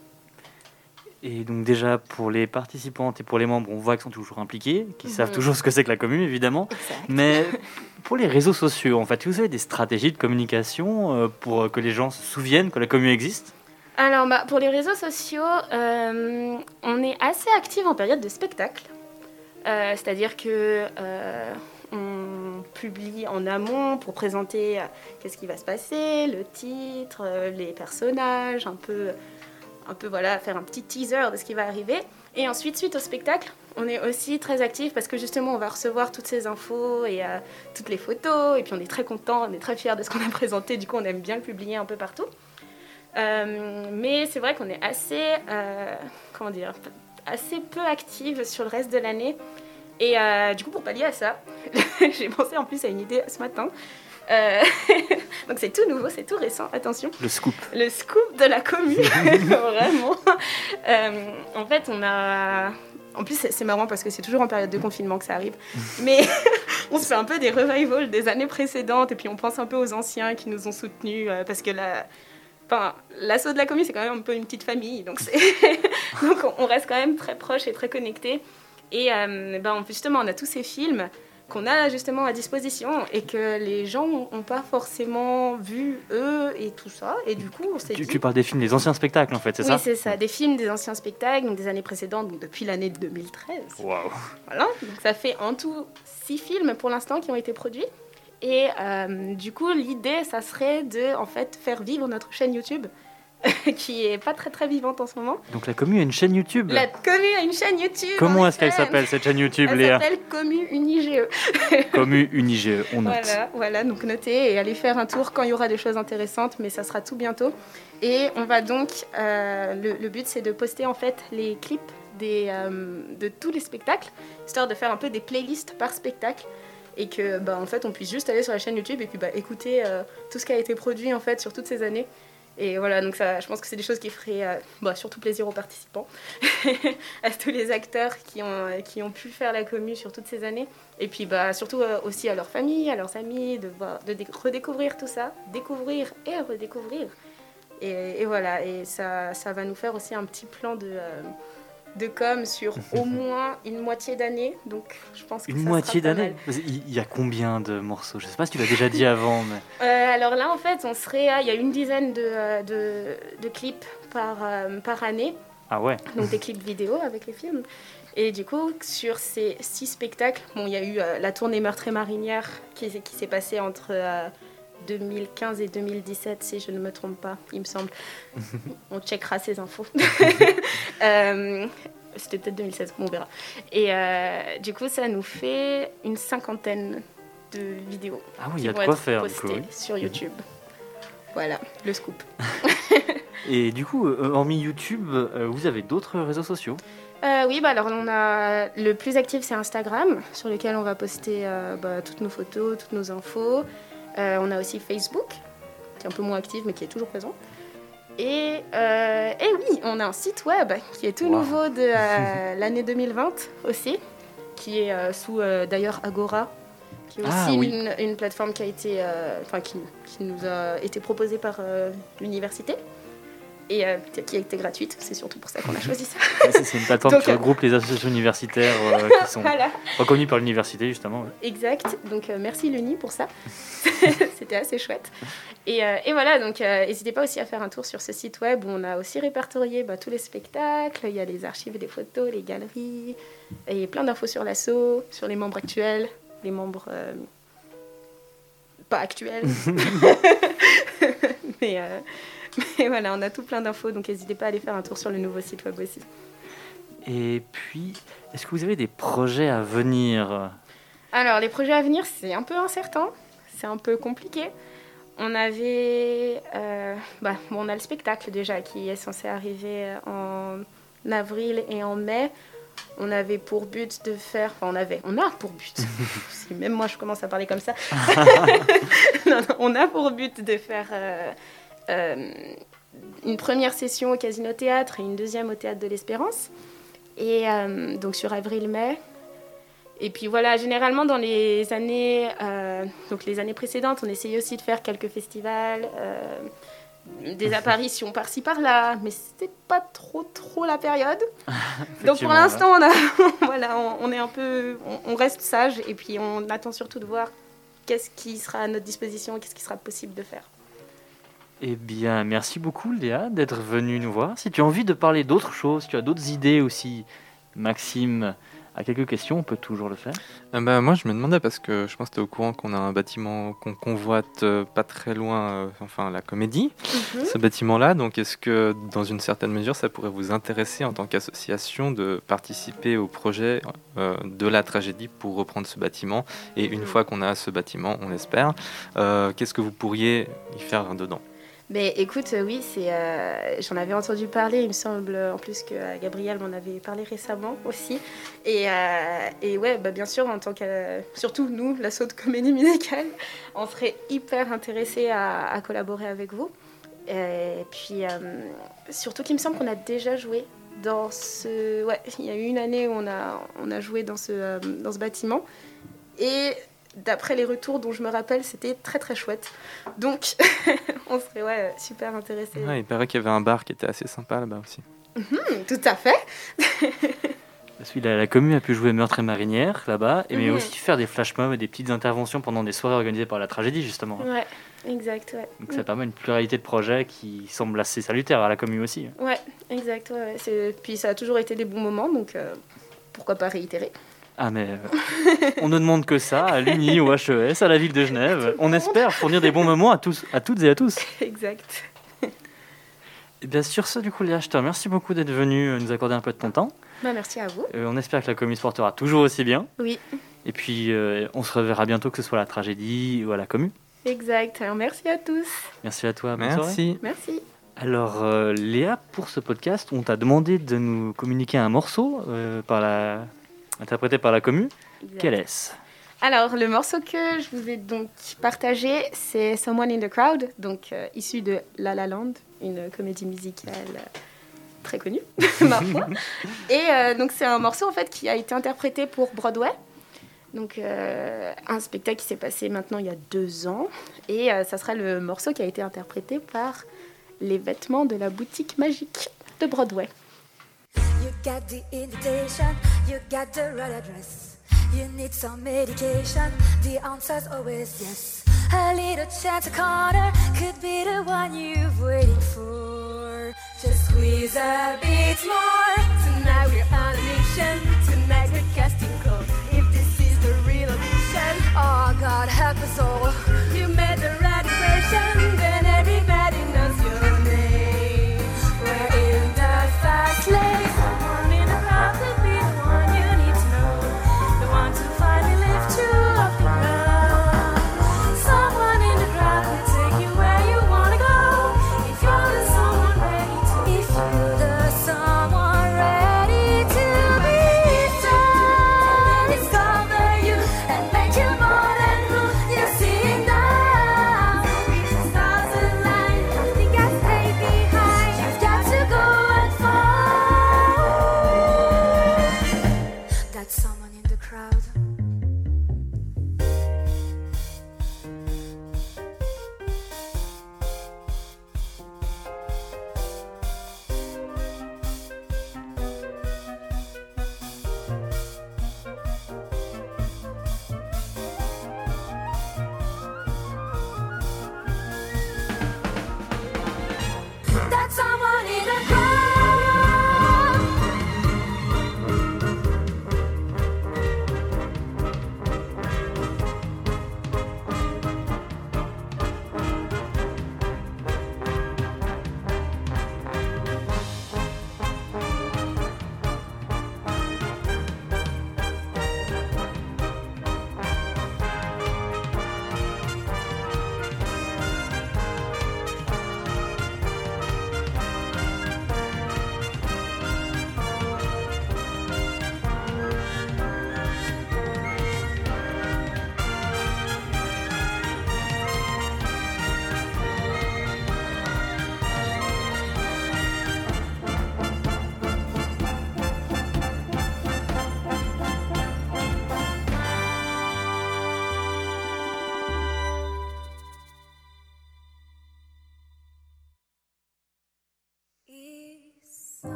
Et donc déjà, pour les participantes et pour les membres, on voit qu'ils sont toujours impliqués, qu'ils savent Mhm. toujours ce que c'est que la commune, évidemment. Mais pour les réseaux sociaux, en fait, vous avez des stratégies de communication pour que les gens se souviennent que la commune existe? Alors, bah, pour les réseaux sociaux, euh, on est assez actif en période de spectacle. Euh, C'est-à-dire que euh, on publie en amont pour présenter qu'est-ce qui va se passer, le titre, les personnages, un peu, un peu voilà, faire un petit teaser de ce qui va arriver. Et ensuite, suite au spectacle, on est aussi très actif parce que justement, on va recevoir toutes ces infos et toutes les photos. Et puis, on est très content, on est très fiers de ce qu'on a [laughs] présenté. Du coup, on aime bien le publier un peu partout. Euh, mais c'est vrai qu'on est assez, euh, comment dire, assez peu active sur le reste de l'année. Et euh, du coup, pour pallier à ça, [laughs] j'ai pensé en plus à une idée ce matin. Euh, [laughs] donc c'est tout nouveau, c'est tout récent, attention. Le scoop. Le scoop de la commune, [laughs] vraiment. Euh, en fait, on a... En plus, c'est marrant parce que c'est toujours en période de confinement que ça arrive. Mais on se fait un peu des revivals des années précédentes et puis on pense un peu aux anciens qui nous ont soutenus parce que la... Enfin, l'assaut de la commune, c'est quand même un peu une petite famille. Donc, [laughs] on- reste quand même très proches et très connectés. Et euh, ben, justement, on a tous ces films qu'on a justement à disposition et que les gens n'ont pas forcément vu, eux, et tout ça. Et du coup, on s'est tu, dit... tu parles des films, des anciens spectacles, en fait, c'est oui, ça? c'est ça. Des films des anciens spectacles, donc des années précédentes, donc depuis l'année 2013. Waouh Voilà, donc ça fait en tout six films pour l'instant qui ont été produits. Et euh, du coup, l'idée, ça serait de en fait faire vivre notre chaîne YouTube, [laughs] qui est pas très très vivante en ce moment. Donc la commune a une chaîne YouTube. La Commu a une chaîne YouTube. Comment en est-ce qu'elle s'appelle cette chaîne YouTube, Elle Léa s'appelle Commu Unige. [laughs] Commu Unige, on note. Voilà, voilà, donc notez et allez faire un tour quand il y aura des choses intéressantes, mais ça sera tout bientôt. Et on va donc, euh, le, le but c'est de poster en fait les clips des, euh, de tous les spectacles, histoire de faire un peu des playlists par spectacle. Et que, bah, en fait, on puisse juste aller sur la chaîne YouTube et puis bah, écouter euh, tout ce qui a été produit en fait sur toutes ces années. Et voilà, donc ça, je pense que c'est des choses qui feraient euh, bah, surtout plaisir aux participants, [laughs] à tous les acteurs qui ont, qui ont pu faire la commu sur toutes ces années. Et puis bah, surtout euh, aussi à leurs familles, à leurs amis, de, voir, de dé- redécouvrir tout ça, découvrir et redécouvrir. Et, et voilà, et ça, ça va nous faire aussi un petit plan de, euh, de com sur au [laughs] moins une moitié d'année. Donc je pense que Une ça moitié d'année. Il y a combien de morceaux? Je sais pas si tu l'as déjà dit avant, mais... [laughs] Euh, alors là, en fait, on serait à- il y a une dizaine de, euh, de, de clips par, euh, par année, Ah ouais donc des clips vidéo avec les films. Et du coup, sur ces six spectacles, bon, il y a eu euh, la tournée Meurtre et Marinière qui, s'est- qui s'est passée entre 2015 et 2017, si je ne me trompe pas, il me semble. [laughs] on checkera ces infos. [laughs] Euh, C'était peut-être 2016, bon, on verra. Et euh, du coup, ça nous fait une cinquantaine de vidéos. Ah oui, il qui y a de quoi être faire, coup, oui. sur YouTube. Voilà, le scoop. [laughs] Et du coup, euh, hormis YouTube, vous avez d'autres réseaux sociaux? Euh, oui, bah alors on a le plus actif c'est Instagram, sur lequel on va poster euh, bah, toutes nos photos, toutes nos infos. Euh, on a aussi Facebook, qui est un peu moins actif mais qui est toujours présent. Et, euh, et oui, on a un site web qui est tout Wow. nouveau de euh, [laughs] l'année 2020 aussi, qui est euh, sous d'ailleurs Agora, qui est aussi Ah, oui. une, une plateforme qui a été, enfin qui, qui nous a été proposée par l'université et euh, qui a été gratuite. C'est surtout pour ça qu'on a choisi ça. [laughs] C'est une plateforme Donc, qui euh, regroupe les associations universitaires euh, [laughs] qui sont Voilà. reconnues par l'université, justement. ouais. Exact. Donc euh, merci l'Uni pour ça. [laughs] C'était assez chouette. Et, et voilà, donc n'hésitez pas aussi à faire un tour sur ce site web où on a aussi répertorié bah, tous les spectacles. Il y a les archives, les photos, les galeries. Et plein d'infos sur l'assaut, sur les membres actuels, les membres pas actuels. mais, [laughs] mais voilà, on a tout plein d'infos. Donc n'hésitez pas à aller faire un tour sur le nouveau site web aussi. Et puis, est-ce que vous avez des projets à venir? Alors, les projets à venir, c'est un peu incertain, c'est un peu compliqué. On avait. euh, bah, bon, on a le spectacle déjà qui est censé arriver en avril et en mai. On avait pour but de faire. Enfin, on avait. On a pour but. [laughs] si même moi je commence à parler comme ça. [laughs] Non, non, on a pour but de faire euh, euh, une première session au Casino Théâtre et une deuxième au Théâtre de l'Espérance. Et euh, donc sur avril-mai. Et puis voilà, généralement dans les années, euh, donc les années précédentes, on essayait aussi de faire quelques festivals, euh, des [laughs] apparitions par-ci par-là, mais c'était pas trop trop la période. [laughs] donc pour l'instant, on, a, [laughs] voilà, on, on est un peu, on, on reste sage et puis on attend surtout de voir qu'est-ce qui sera à notre disposition, qu'est-ce qui sera possible de faire. Eh bien, merci beaucoup Léa d'être venue nous voir. Si tu as envie de parler d'autres choses, si tu as d'autres idées aussi, Maxime a quelques questions, on peut toujours le faire. Euh, bah, moi, je me demandais parce que je pense que tu es au courant qu'on a un bâtiment qu'on convoite euh, pas très loin, euh, enfin la comédie, Mhm. ce bâtiment-là. Donc, est-ce que dans une certaine mesure, ça pourrait vous intéresser en tant qu'association de participer au projet euh, de la tragédie pour reprendre ce bâtiment? Et une Mhm. fois qu'on a ce bâtiment, on l'espère, euh, qu'est-ce que vous pourriez y faire dedans? Mais écoute, euh, oui, c'est, euh, j'en avais entendu parler, il me semble en plus que euh, Gabriel m'en avait parlé récemment aussi. Et, euh, ouais, bah, bien sûr, en tant que. Surtout nous, l'assaut de comédie musicale, on serait hyper intéressés à, collaborer avec vous. Et puis, euh, surtout qu'il me semble qu'on a déjà joué dans ce. Ouais, [laughs] il y a eu une année où on a, on a joué dans ce, euh, dans ce bâtiment. Et d'après les retours dont je me rappelle, c'était très très chouette. Donc, [laughs] [laughs] on serait ouais, super intéressés. Ouais, Il paraît qu'il y avait un bar qui était assez sympa là-bas aussi. Mhm, tout à fait. [laughs] Parce que la, la commune a pu jouer Meurtre et Marinière là-bas, et mais Mhm. aussi faire des flash mobs et des petites interventions pendant des soirées organisées par la tragédie, justement. Ouais, exact, ouais. Donc ça permet une pluralité de projets qui semble assez salutaire à la commune aussi. Ouais, exact, ouais, Puis ça a toujours été des bons moments, donc euh, pourquoi pas réitérer. Ah mais euh, on ne demande que ça à l'Uni, au HES, à la ville de Genève. On espère fournir des bons moments à tous, à toutes et à tous. exact. Et bien sur ce, du coup, Léa, je te remercie beaucoup d'être venu euh, nous accorder un peu de ton temps. Bah, merci à vous. Euh, on espère que la commune se portera toujours aussi bien. Oui, Et puis euh, on se reverra bientôt, que ce soit à la tragédie ou à la commune. exact. Alors, merci à tous. Merci à toi. bonne Merci. soirée. Merci. Alors, euh, Léa, pour ce podcast, on t'a demandé de nous communiquer un morceau euh, par la... interprété par la commune. Exact. Quel est-ce? Alors, le morceau que je vous ai donc partagé, c'est Someone in the Crowd, donc euh, issu de La La Land, une comédie musicale euh, très connue, [laughs] ma foi. Et euh, donc, c'est un morceau en fait qui a été interprété pour Broadway. Donc, euh, un spectacle qui s'est passé maintenant il y a deux ans. Et ça sera le morceau qui a été interprété par les vêtements de la boutique magique de Broadway. Got the invitation, you got the right address. You need some medication, the answer's always yes. A little chance corner could be the one you've waited for. Just squeeze a bit more. Tonight we're on a mission. Tonight we're casting calls. If this is the real audition, oh God help us all. You made the right impression,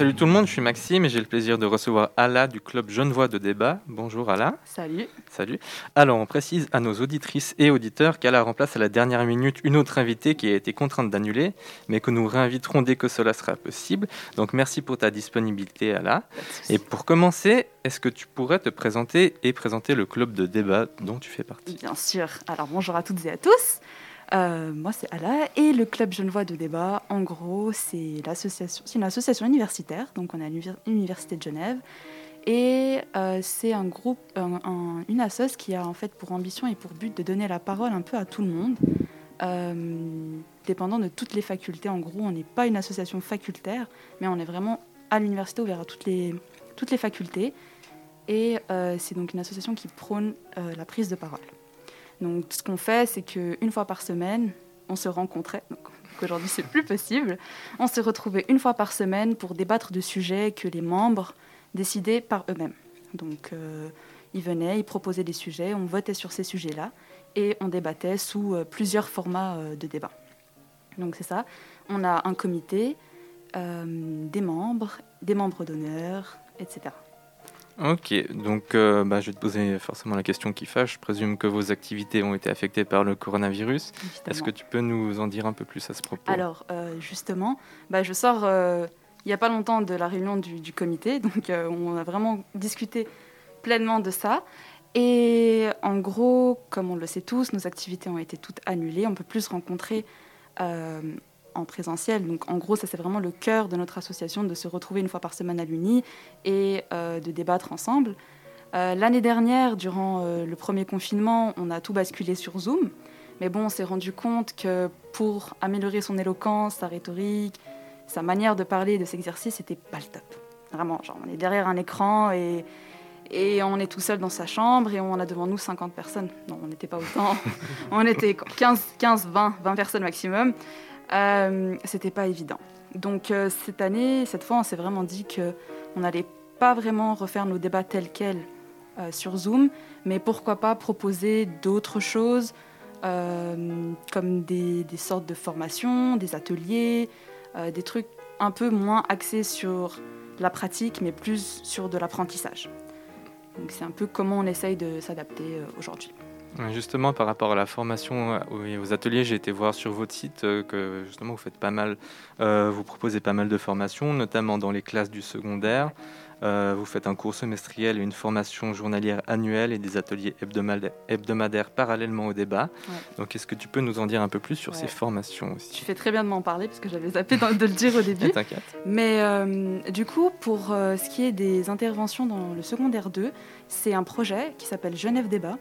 salut tout le monde, je suis Maxime et j'ai le plaisir de recevoir Ala du club Genevois de débat. Bonjour Ala. Salut. Salut. Alors on précise à nos auditrices et auditeurs qu'Ala remplace à la dernière minute une autre invitée qui a été contrainte d'annuler, mais que nous réinviterons dès que cela sera possible. Donc merci pour ta disponibilité Ala. Et pour commencer, est-ce que tu pourrais te présenter et présenter le club de débat dont tu fais partie? Bien sûr. Alors bonjour à toutes et à tous. Euh, moi, c'est Ala et le club Genevois de débat, en gros, c'est une association universitaire, donc on est à l'université de Genève, et euh, c'est une assoce qui a en fait pour ambition et pour but de donner la parole un peu à tout le monde, euh, dépendant de toutes les facultés. En gros, on n'est pas une association facultaire, mais on est vraiment à l'université ouvert à toutes les, facultés, et c'est donc une association qui prône la prise de parole. Donc, ce qu'on fait, c'est qu'une fois par semaine, on se rencontrait. Donc, aujourd'hui, c'est plus possible. On se retrouvait une fois par semaine pour débattre de sujets que les membres décidaient par eux-mêmes. Donc, euh, ils venaient, ils proposaient des sujets, on votait sur ces sujets-là et on débattait sous euh, plusieurs formats euh, de débat. Donc, c'est ça. On a un comité, des membres, des membres d'honneur, etc. Ok, donc euh, bah, je vais te poser forcément la question qui fâche. Je présume que vos activités ont été affectées par le coronavirus. Est-ce que tu peux nous en dire un peu plus à ce propos? Alors, euh, justement, bah, je sors euh, il n'y a pas longtemps de la réunion du, du comité, [laughs] donc on a vraiment discuté pleinement de ça. Et en gros, comme on le sait tous, nos activités ont été toutes annulées. On ne peut plus se rencontrer en présentiel. Donc en gros, ça c'est vraiment le cœur de notre association, de se retrouver une fois par semaine à l'Uni et euh, de débattre ensemble. Euh, L'année dernière, durant euh, le premier confinement, on a tout basculé sur Zoom. Mais bon, on s'est rendu compte que pour améliorer son éloquence, sa rhétorique, sa manière de parler, de s'exercer, c'était pas le top. Vraiment, genre, on est derrière un écran et, et on est tout seul dans sa chambre et on a devant nous 50 personnes. Non, on n'était pas autant. [laughs] on était 15, 15, 20, 20 personnes maximum. Euh, c'était pas évident. Donc euh, cette année, cette fois, on s'est vraiment dit que on n'allait pas vraiment refaire nos débats tels quels euh, sur Zoom, mais pourquoi pas proposer d'autres choses euh, comme des, des sortes de formations, des ateliers, des trucs un peu moins axés sur la pratique, mais plus sur de l'apprentissage. Donc c'est un peu comment on essaye de s'adapter aujourd'hui. Justement, par rapport à la formation euh, et aux ateliers, j'ai été voir sur votre site euh, que justement vous faites pas mal, euh, vous proposez pas mal de formations, notamment dans les classes du secondaire. Euh, vous faites un cours semestriel et une formation journalière annuelle et des ateliers hebdomadaires, hebdomadaires parallèlement au débat. Ouais. Donc, est-ce que tu peux nous en dire un peu plus sur Ouais. ces formations aussi? Tu fais très bien de m'en parler parce que j'avais zappé de le dire au début. [laughs] T'inquiète. Mais euh, du coup, pour euh, ce qui est des interventions dans le secondaire 2, c'est un projet qui s'appelle Genève Débat,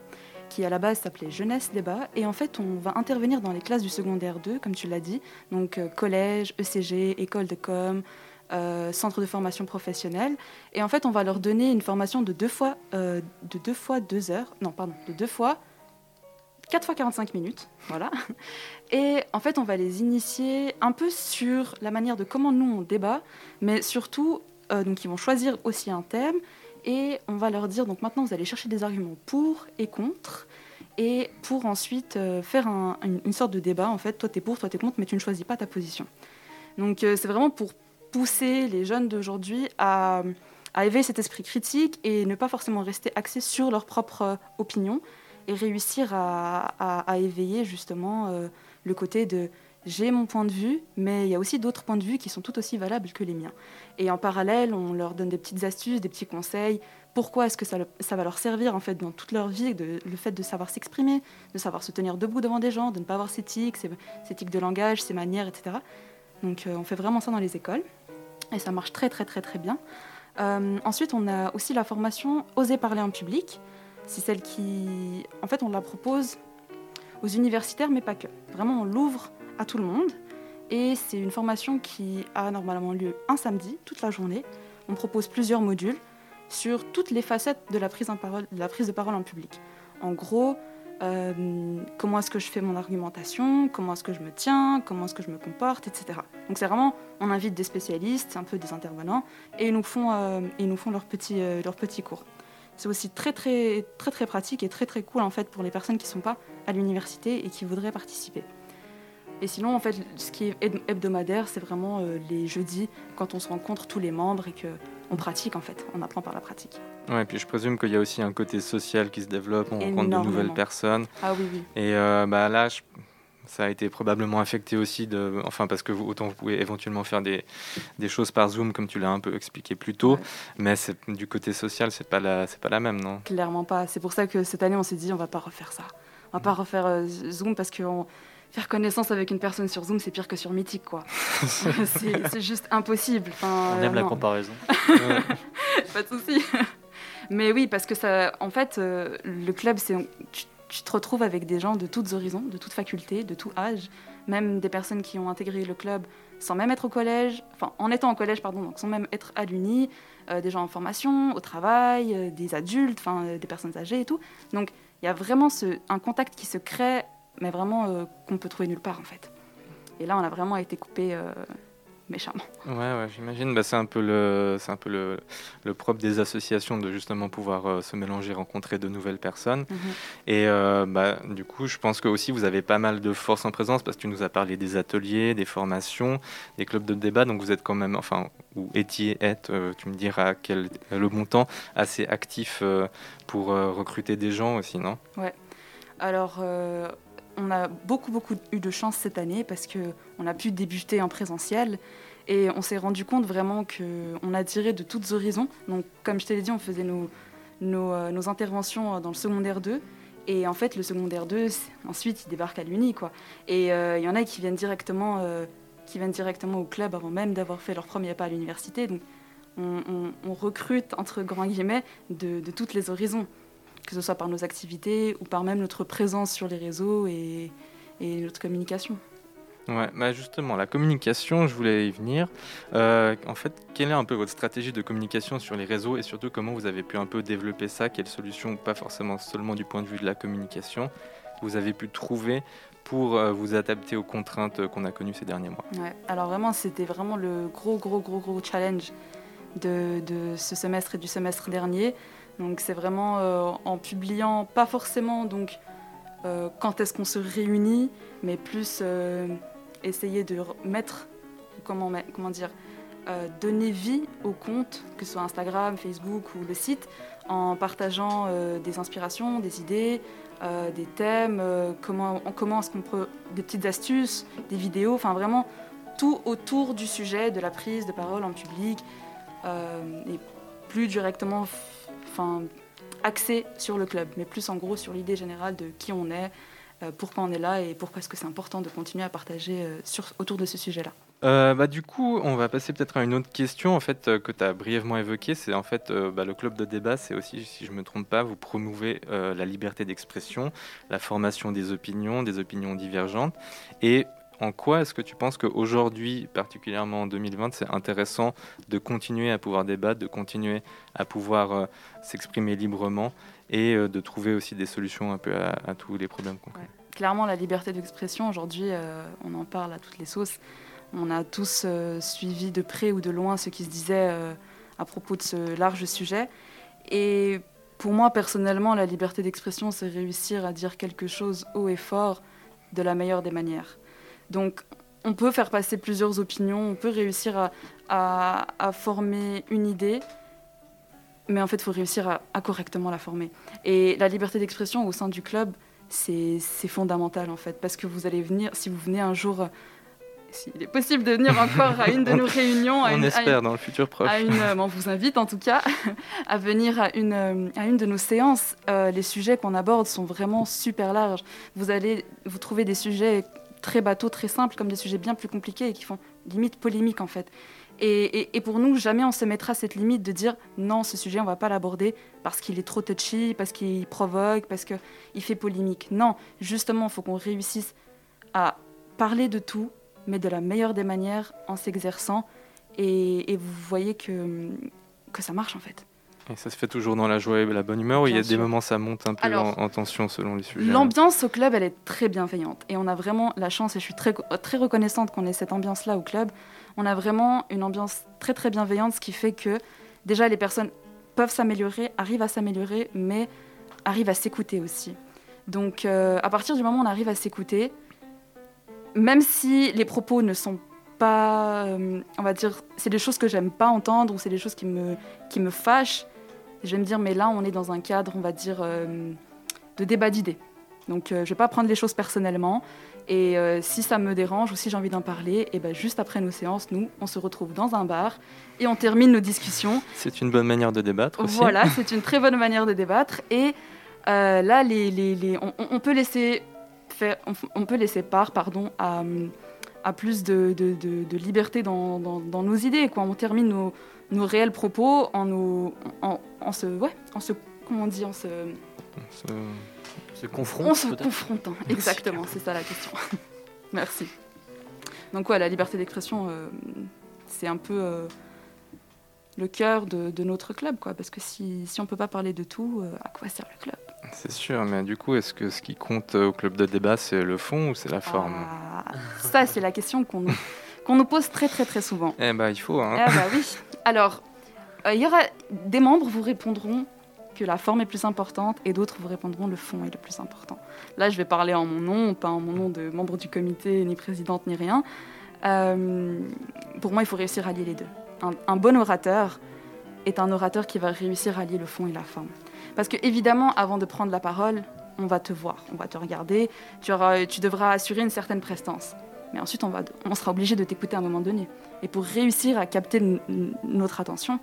qui à la base s'appelait Jeunesse Débat. Et en fait, on va intervenir dans les classes du secondaire 2, comme tu l'as dit, donc euh, collège, ECG, école de com, euh, centre de formation professionnelle. Et en fait, on va leur donner une formation de deux fois, euh, de deux fois deux heures, non, pardon, de deux fois 4 fois 45 minutes, voilà. [laughs] Et en fait, on va les initier un peu sur la manière de comment nous on débat, mais surtout, euh, donc ils vont choisir aussi un thème et on va leur dire donc maintenant vous allez chercher des arguments pour et contre et pour ensuite euh, faire un- une, sorte de débat. En fait, toi t'es pour, toi t'es contre, mais tu ne choisis pas ta position. Donc euh, c'est vraiment pour pousser les jeunes d'aujourd'hui à, à éveiller cet esprit critique et ne pas forcément rester axés sur leur propre euh, opinion et réussir à, à- éveiller justement le côté de j'ai mon point de vue, mais il y a aussi d'autres points de vue qui sont tout aussi valables que les miens. Et en parallèle, on leur donne des petites astuces, des petits conseils. Pourquoi est-ce que ça, va leur servir en fait dans toute leur vie, le fait de savoir s'exprimer, de savoir se tenir debout devant des gens, de ne pas avoir ses tics, ses, ses tics de langage, ses manières, etc. Donc euh, on fait vraiment ça dans les écoles et ça marche très très très très bien. Euh, ensuite, on a aussi la formation Oser parler en public. C'est celle qui, en fait, on la propose aux universitaires, mais pas que. Vraiment, on l'ouvre à tout le monde. Et c'est une formation qui a normalement lieu un samedi, toute la journée. On propose plusieurs modules sur toutes les facettes de la prise, de parole en public. En gros, euh, comment est-ce que je fais mon argumentation, comment est-ce que je me tiens, comment est-ce que je me comporte, etc. Donc c'est vraiment, on invite des spécialistes, un peu des intervenants, et ils nous font, euh, ils nous font leurs petits, euh, leurs petits cours. C'est aussi très très très très pratique et très très cool en fait pour les personnes qui ne sont pas à l'université et qui voudraient participer. Et sinon, en fait, ce qui est heb- hebdomadaire, c'est vraiment euh, les jeudis, quand on se rencontre tous les membres et qu'on pratique, en fait. On apprend par la pratique. Ouais, et puis je présume qu'il y a aussi un côté social qui se développe, on rencontre de nouvelles personnes. Ah oui, oui. Et euh, bah, là, je- ça a été probablement affecté aussi, de, enfin parce que vous, autant vous pouvez éventuellement faire des, des choses par Zoom, comme tu l'as un peu expliqué plus tôt, mais du côté social, c'est pas la, pas la même, non? Clairement pas. C'est pour ça que cette année, on s'est dit, on va pas refaire ça. On va pas refaire euh, Zoom parce que on- faire connaissance avec une personne sur Zoom, c'est pire que sur Mythique, quoi. [laughs] c'est c'est juste impossible. Enfin, On aime euh, la non. comparaison. [laughs] pas de souci. Mais oui, parce que ça, en fait, euh, le club, c'est tu, tu te retrouves avec des gens de toutes horizons, de toutes facultés, de tout âge, même des personnes qui ont intégré le club sans même être au collège, enfin en étant au collège, pardon, donc sans même être à l'uni, euh, des gens en formation, au travail, euh, des adultes, enfin euh, des personnes âgées et tout. Donc il y a vraiment ce, un contact qui se crée, mais vraiment euh, qu'on peut trouver nulle part en fait. Et là, on a vraiment été coupé euh, méchamment. Ouais, ouais, j'imagine. Bah, c'est un peu le, c'est un peu le, le propre des associations de justement pouvoir euh, se mélanger, rencontrer de nouvelles personnes. Mhm. Et euh, bah, du coup, je pense que aussi vous avez pas mal de force en présence parce que tu nous as parlé des ateliers, des formations, des clubs de débat. Donc vous êtes quand même, enfin, ou étiez, êtes, euh, tu me diras quel le montant assez actif pour recruter des gens aussi, non? Ouais. Alors, on a beaucoup, beaucoup eu de chance cette année parce qu'on a pu débuter en présentiel et on s'est rendu compte vraiment qu'on attirait de toutes horizons. Donc, comme je te l'ai dit, on faisait nos, euh, interventions dans le secondaire 2. Et en fait, le secondaire 2, c'est- ensuite, il débarque à l'Uni. Et euh, il y en a qui viennent, directement, euh, qui viennent directement au club avant même d'avoir fait leur premier pas à l'université. Donc, on, on- on recrute, entre grands guillemets, de, de toutes les horizons que ce soit par nos activités ou par même notre présence sur les réseaux et, et notre communication. Ouais, bah justement, la communication, je voulais y venir. Euh, en fait, quelle est un peu votre stratégie de communication sur les réseaux et surtout comment vous avez pu un peu développer ça? Quelles solutions, pas forcément seulement du point de vue de la communication, vous avez pu trouver pour euh, vous adapter aux contraintes qu'on a connues ces derniers mois? Ouais. Alors vraiment, c'était vraiment le gros, gros, gros, gros challenge de, de ce semestre et du semestre dernier. Donc c'est vraiment euh, en publiant, pas forcément donc euh, quand est-ce qu'on se réunit, mais plus euh, essayer de re- mettre, comment, comment dire, donner vie au compte, que ce soit Instagram, Facebook ou le site, en partageant des inspirations, des idées, des thèmes, comment, comment est-ce qu'on peut, des petites astuces, des vidéos, enfin vraiment tout autour du sujet, de la prise de parole en public, et plus directement, enfin axé sur le club, mais plus en gros sur l'idée générale de qui on est, euh, pourquoi on est là et pourquoi est-ce que c'est important de continuer à partager euh, autour de ce sujet-là. Euh, bah, du coup, on va passer peut-être à une autre question en fait, que tu as brièvement évoquée. C'est en fait bah, le club de débat, c'est aussi, si je ne me trompe pas, vous promouvez la liberté d'expression, la formation des opinions, des opinions divergentes. Et en quoi est-ce que tu penses qu'aujourd'hui, particulièrement en 2020, c'est intéressant de continuer à pouvoir débattre, de continuer à pouvoir euh, s'exprimer librement et euh, de trouver aussi des solutions un peu à, à tous les problèmes qu'on connaît? Clairement, la liberté d'expression, aujourd'hui, euh, on en parle à toutes les sauces. On a tous suivi de près ou de loin ce qui se disait à propos de ce large sujet. Et pour moi, personnellement, la liberté d'expression, c'est réussir à dire quelque chose haut et fort de la meilleure des manières. Donc, on peut faire passer plusieurs opinions, on peut réussir à, à- à former une idée, mais en fait, il faut réussir à, à correctement la former. Et la liberté d'expression au sein du club, c'est fondamental en fait, parce que vous allez venir, si vous venez un jour, euh, s'il est possible de venir encore à une de nos [laughs] réunions, à On une, à espère une- dans le futur proche. à une, euh, on vous invite en tout cas [laughs] à venir à une, euh, à une de nos séances. Euh, les sujets qu'on aborde sont vraiment super larges. Vous allez vous trouver des sujets très bateaux, très simples, comme des sujets bien plus compliqués et qui font limite polémique en fait. Et, et- pour nous, jamais on se mettra cette limite de dire non, ce sujet on va pas l'aborder parce qu'il est trop touchy, parce qu'il provoque, parce qu'il fait polémique. Non, justement, il faut qu'on réussisse à parler de tout, mais de la meilleure des manières en s'exerçant. Et, et vous voyez que, que ça marche en fait. Et ça se fait toujours dans la joie et la bonne humeur, ou il y a des moments ça monte un peu Alors, en, en tension selon les sujets L'ambiance au club, elle est très bienveillante. Et on a vraiment la chance, et je suis très, très reconnaissante qu'on ait cette ambiance-là au club. On a vraiment une ambiance très très bienveillante, ce qui fait que déjà les personnes peuvent s'améliorer, arrivent à s'améliorer, mais arrivent à s'écouter aussi. Donc euh, à partir du moment où on arrive à s'écouter, même si les propos ne sont pas, euh, on va dire, c'est des choses que j'aime pas entendre ou c'est des choses qui me, qui me fâchent, je vais me dire, mais là, on est dans un cadre, on va dire, euh, de débat d'idées. Donc, euh, je vais pas prendre les choses personnellement. Et euh, si ça me dérange ou si j'ai envie d'en parler, et ben juste après nos séances, nous, on se retrouve dans un bar et on termine nos discussions. C'est une bonne manière de débattre aussi. Voilà, c'est une très bonne manière de débattre. Et là, les, les- les- on, on- on peut laisser faire, on, on peut laisser part, pardon, à, à plus de, de- de- de liberté dans, dans- dans nos idées. Quoi. On termine nos, nos réels propos en, nous, en, en se, ouais, en se, comment on dit, en se, Se confronte. confrontant. [laughs] Exactement, c'est ça la question. [laughs] Merci. Donc ouais, la liberté d'expression, euh, c'est un peu euh, le cœur de, de notre club, quoi. Parce que si, si on peut pas parler de tout, euh, à quoi sert le club? C'est sûr, mais du coup, est-ce que ce qui compte au club de débat, c'est le fond ou c'est la forme? Ah, Ça, c'est la question qu'on nous, nous pose très très très souvent. Eh bah, il faut. Hein. Ah bah oui. [laughs] Alors, euh, il y aura des membres vous répondront que la forme est plus importante et d'autres vous répondront le fond est le plus important. Là, je vais parler en mon nom, pas en mon nom de membre du comité, ni présidente, ni rien. Euh, pour moi, il faut réussir à lier les deux. Un, bon orateur est un orateur qui va réussir à lier le fond et la forme. Parce que évidemment, avant de prendre la parole, on va te voir, on va te regarder, tu devras assurer une certaine prestance. Mais ensuite, on, va, on sera obligé de t'écouter à un moment donné. Et pour réussir à capter notre attention,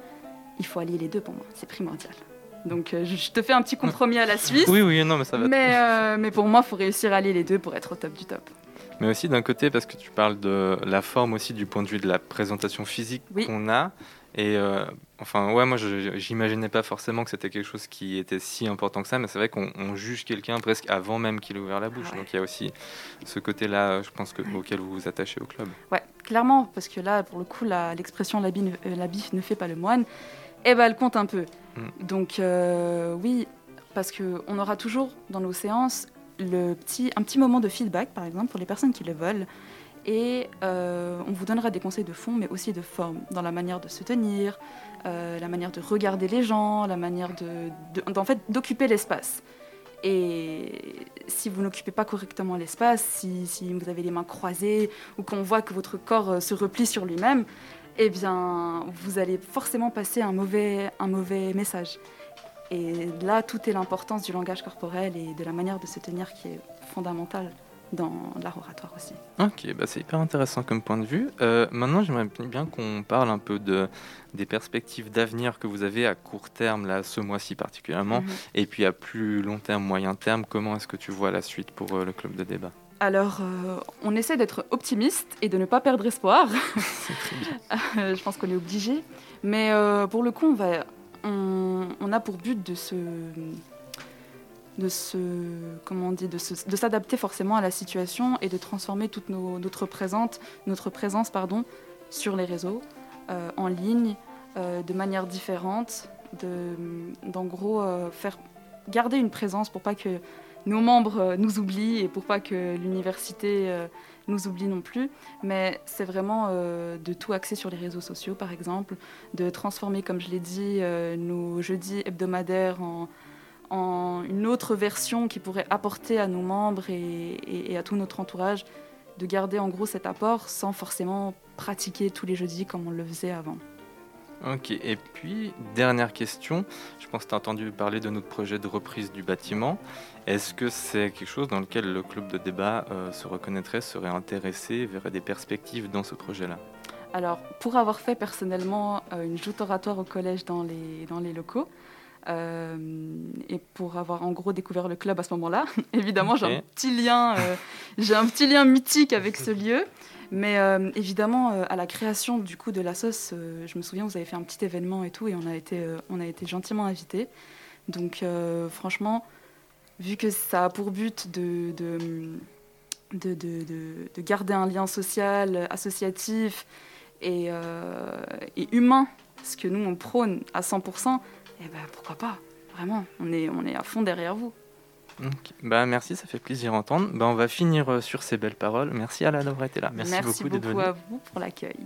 il faut allier les deux pour moi. C'est primordial. Donc, euh, je je te fais un petit compromis à la Suisse. Oui, oui, non, mais ça va. Mais, euh, mais pour moi, il faut réussir à allier les deux pour être au top du top. Mais aussi d'un côté, parce que tu parles de la forme aussi du point de vue de la présentation physique qu'on a. Et euh, enfin, ouais, moi, j'imaginais pas forcément que c'était quelque chose qui était si important que ça, mais c'est vrai qu'on on juge quelqu'un presque avant même qu'il ait ouvert la bouche. Donc il y a aussi ce côté-là, je pense, que, auquel vous vous attachez au club. Ouais, clairement, parce que là, pour le coup, la- l'expression ne, euh, l'habit ne fait pas le moine, eh ben, elle compte un peu. Mm. Donc, euh, oui, parce qu'on aura toujours dans nos séances le petit, un petit moment de feedback, par exemple, pour les personnes qui le veulent. Et euh, on vous donnera des conseils de fond, mais aussi de forme, dans la manière de se tenir, euh, la manière de regarder les gens, la manière de, d'en fait, d'occuper l'espace. Et si vous n'occupez pas correctement l'espace, si, si vous avez les mains croisées ou qu'on voit que votre corps euh, se replie sur lui-même, eh bien, vous allez forcément passer un mauvais, un mauvais message. Et là, tout est l'importance du langage corporel et de la manière de se tenir qui est fondamentale dans l'art oratoire aussi. Ok, bah c'est hyper intéressant comme point de vue. Euh, maintenant, j'aimerais bien qu'on parle un peu de, des perspectives d'avenir que vous avez à court terme, là, ce mois-ci particulièrement, Mhm. et puis à plus long terme, moyen terme. Comment est-ce que tu vois la suite pour euh, le club de débat? Alors, euh, on essaie d'être optimiste et de ne pas perdre espoir. [laughs] [laughs] Je pense qu'on est obligé. Mais pour le coup, on, va, on, on a pour but de se, de se, comment on dit, de s'adapter forcément à la situation et de transformer toute notre présence, notre présence, pardon, sur les réseaux, euh, en ligne, euh, de manière différente, de, d'en gros euh, faire garder une présence pour pas que nos membres nous oublient et pour pas que l'université nous oublie non plus. Mais c'est vraiment de tout axer sur les réseaux sociaux, par exemple, de transformer, comme je l'ai dit, nos jeudis hebdomadaires en, en une autre version qui pourrait apporter à nos membres et, et- et à tout notre entourage, de garder en gros cet apport sans forcément pratiquer tous les jeudis comme on le faisait avant. Ok, et puis, dernière question. Je pense que tu as entendu parler de notre projet de reprise du bâtiment. Est-ce que c'est quelque chose dans lequel le club de débat euh, se reconnaîtrait, serait intéressé, verrait des perspectives dans ce projet-là? Alors, pour avoir fait personnellement euh, une joute oratoire au collège dans les, dans les locaux, et pour avoir en gros découvert le club à ce moment-là, [laughs] évidemment, j'ai un petit lien, euh, j'ai un petit lien mythique avec ce lieu. Mais euh, évidemment, euh, à la création du coup de la sauce, euh, je me souviens, vous avez fait un petit événement et tout, et on a été, euh, on a été gentiment invités. Donc, euh, franchement, vu que ça a pour but de, de, de, de- de- de garder un lien social, euh, associatif et, euh, et humain, ce que nous on prône à 100%, eh ben, pourquoi pas Vraiment, on est, on est à fond derrière vous. Bah, merci, ça fait plaisir à entendre. Bah, on va finir euh, sur ces belles paroles. Merci Alain d'avoir été là. Merci, beaucoup d'être venu. à vous pour l'accueil.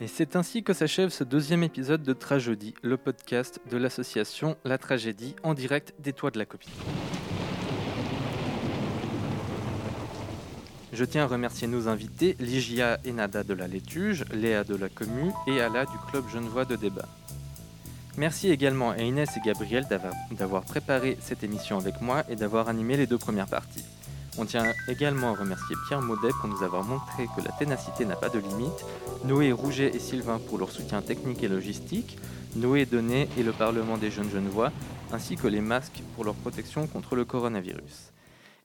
Et c'est ainsi que s'achève ce deuxième épisode de Tragédie, le podcast de l'association La Tragédie en direct des toits de la copie. Je tiens à remercier nos invités, Ligia et Nada de la Létuge, Léa de la Commu et Ala du Club Genevois de débat. Merci également à Inès et Gabriel d'avoir- préparé cette émission avec moi et d'avoir animé les deux premières parties. On tient également à remercier Pierre Maudet pour nous avoir montré que la ténacité n'a pas de limite, Noé Rouget et Sylvain pour leur soutien technique et logistique, Noé Donné et le Parlement des jeunes Genevois, ainsi que les masques pour leur protection contre le coronavirus.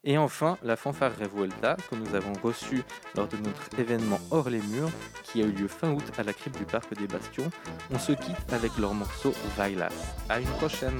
Et enfin, la fanfare Revuelta que nous avons reçue lors de notre événement Hors les murs qui a eu lieu fin août à la crypte du Parc des Bastions. On se quitte avec leur morceau Vailas. À une prochaine!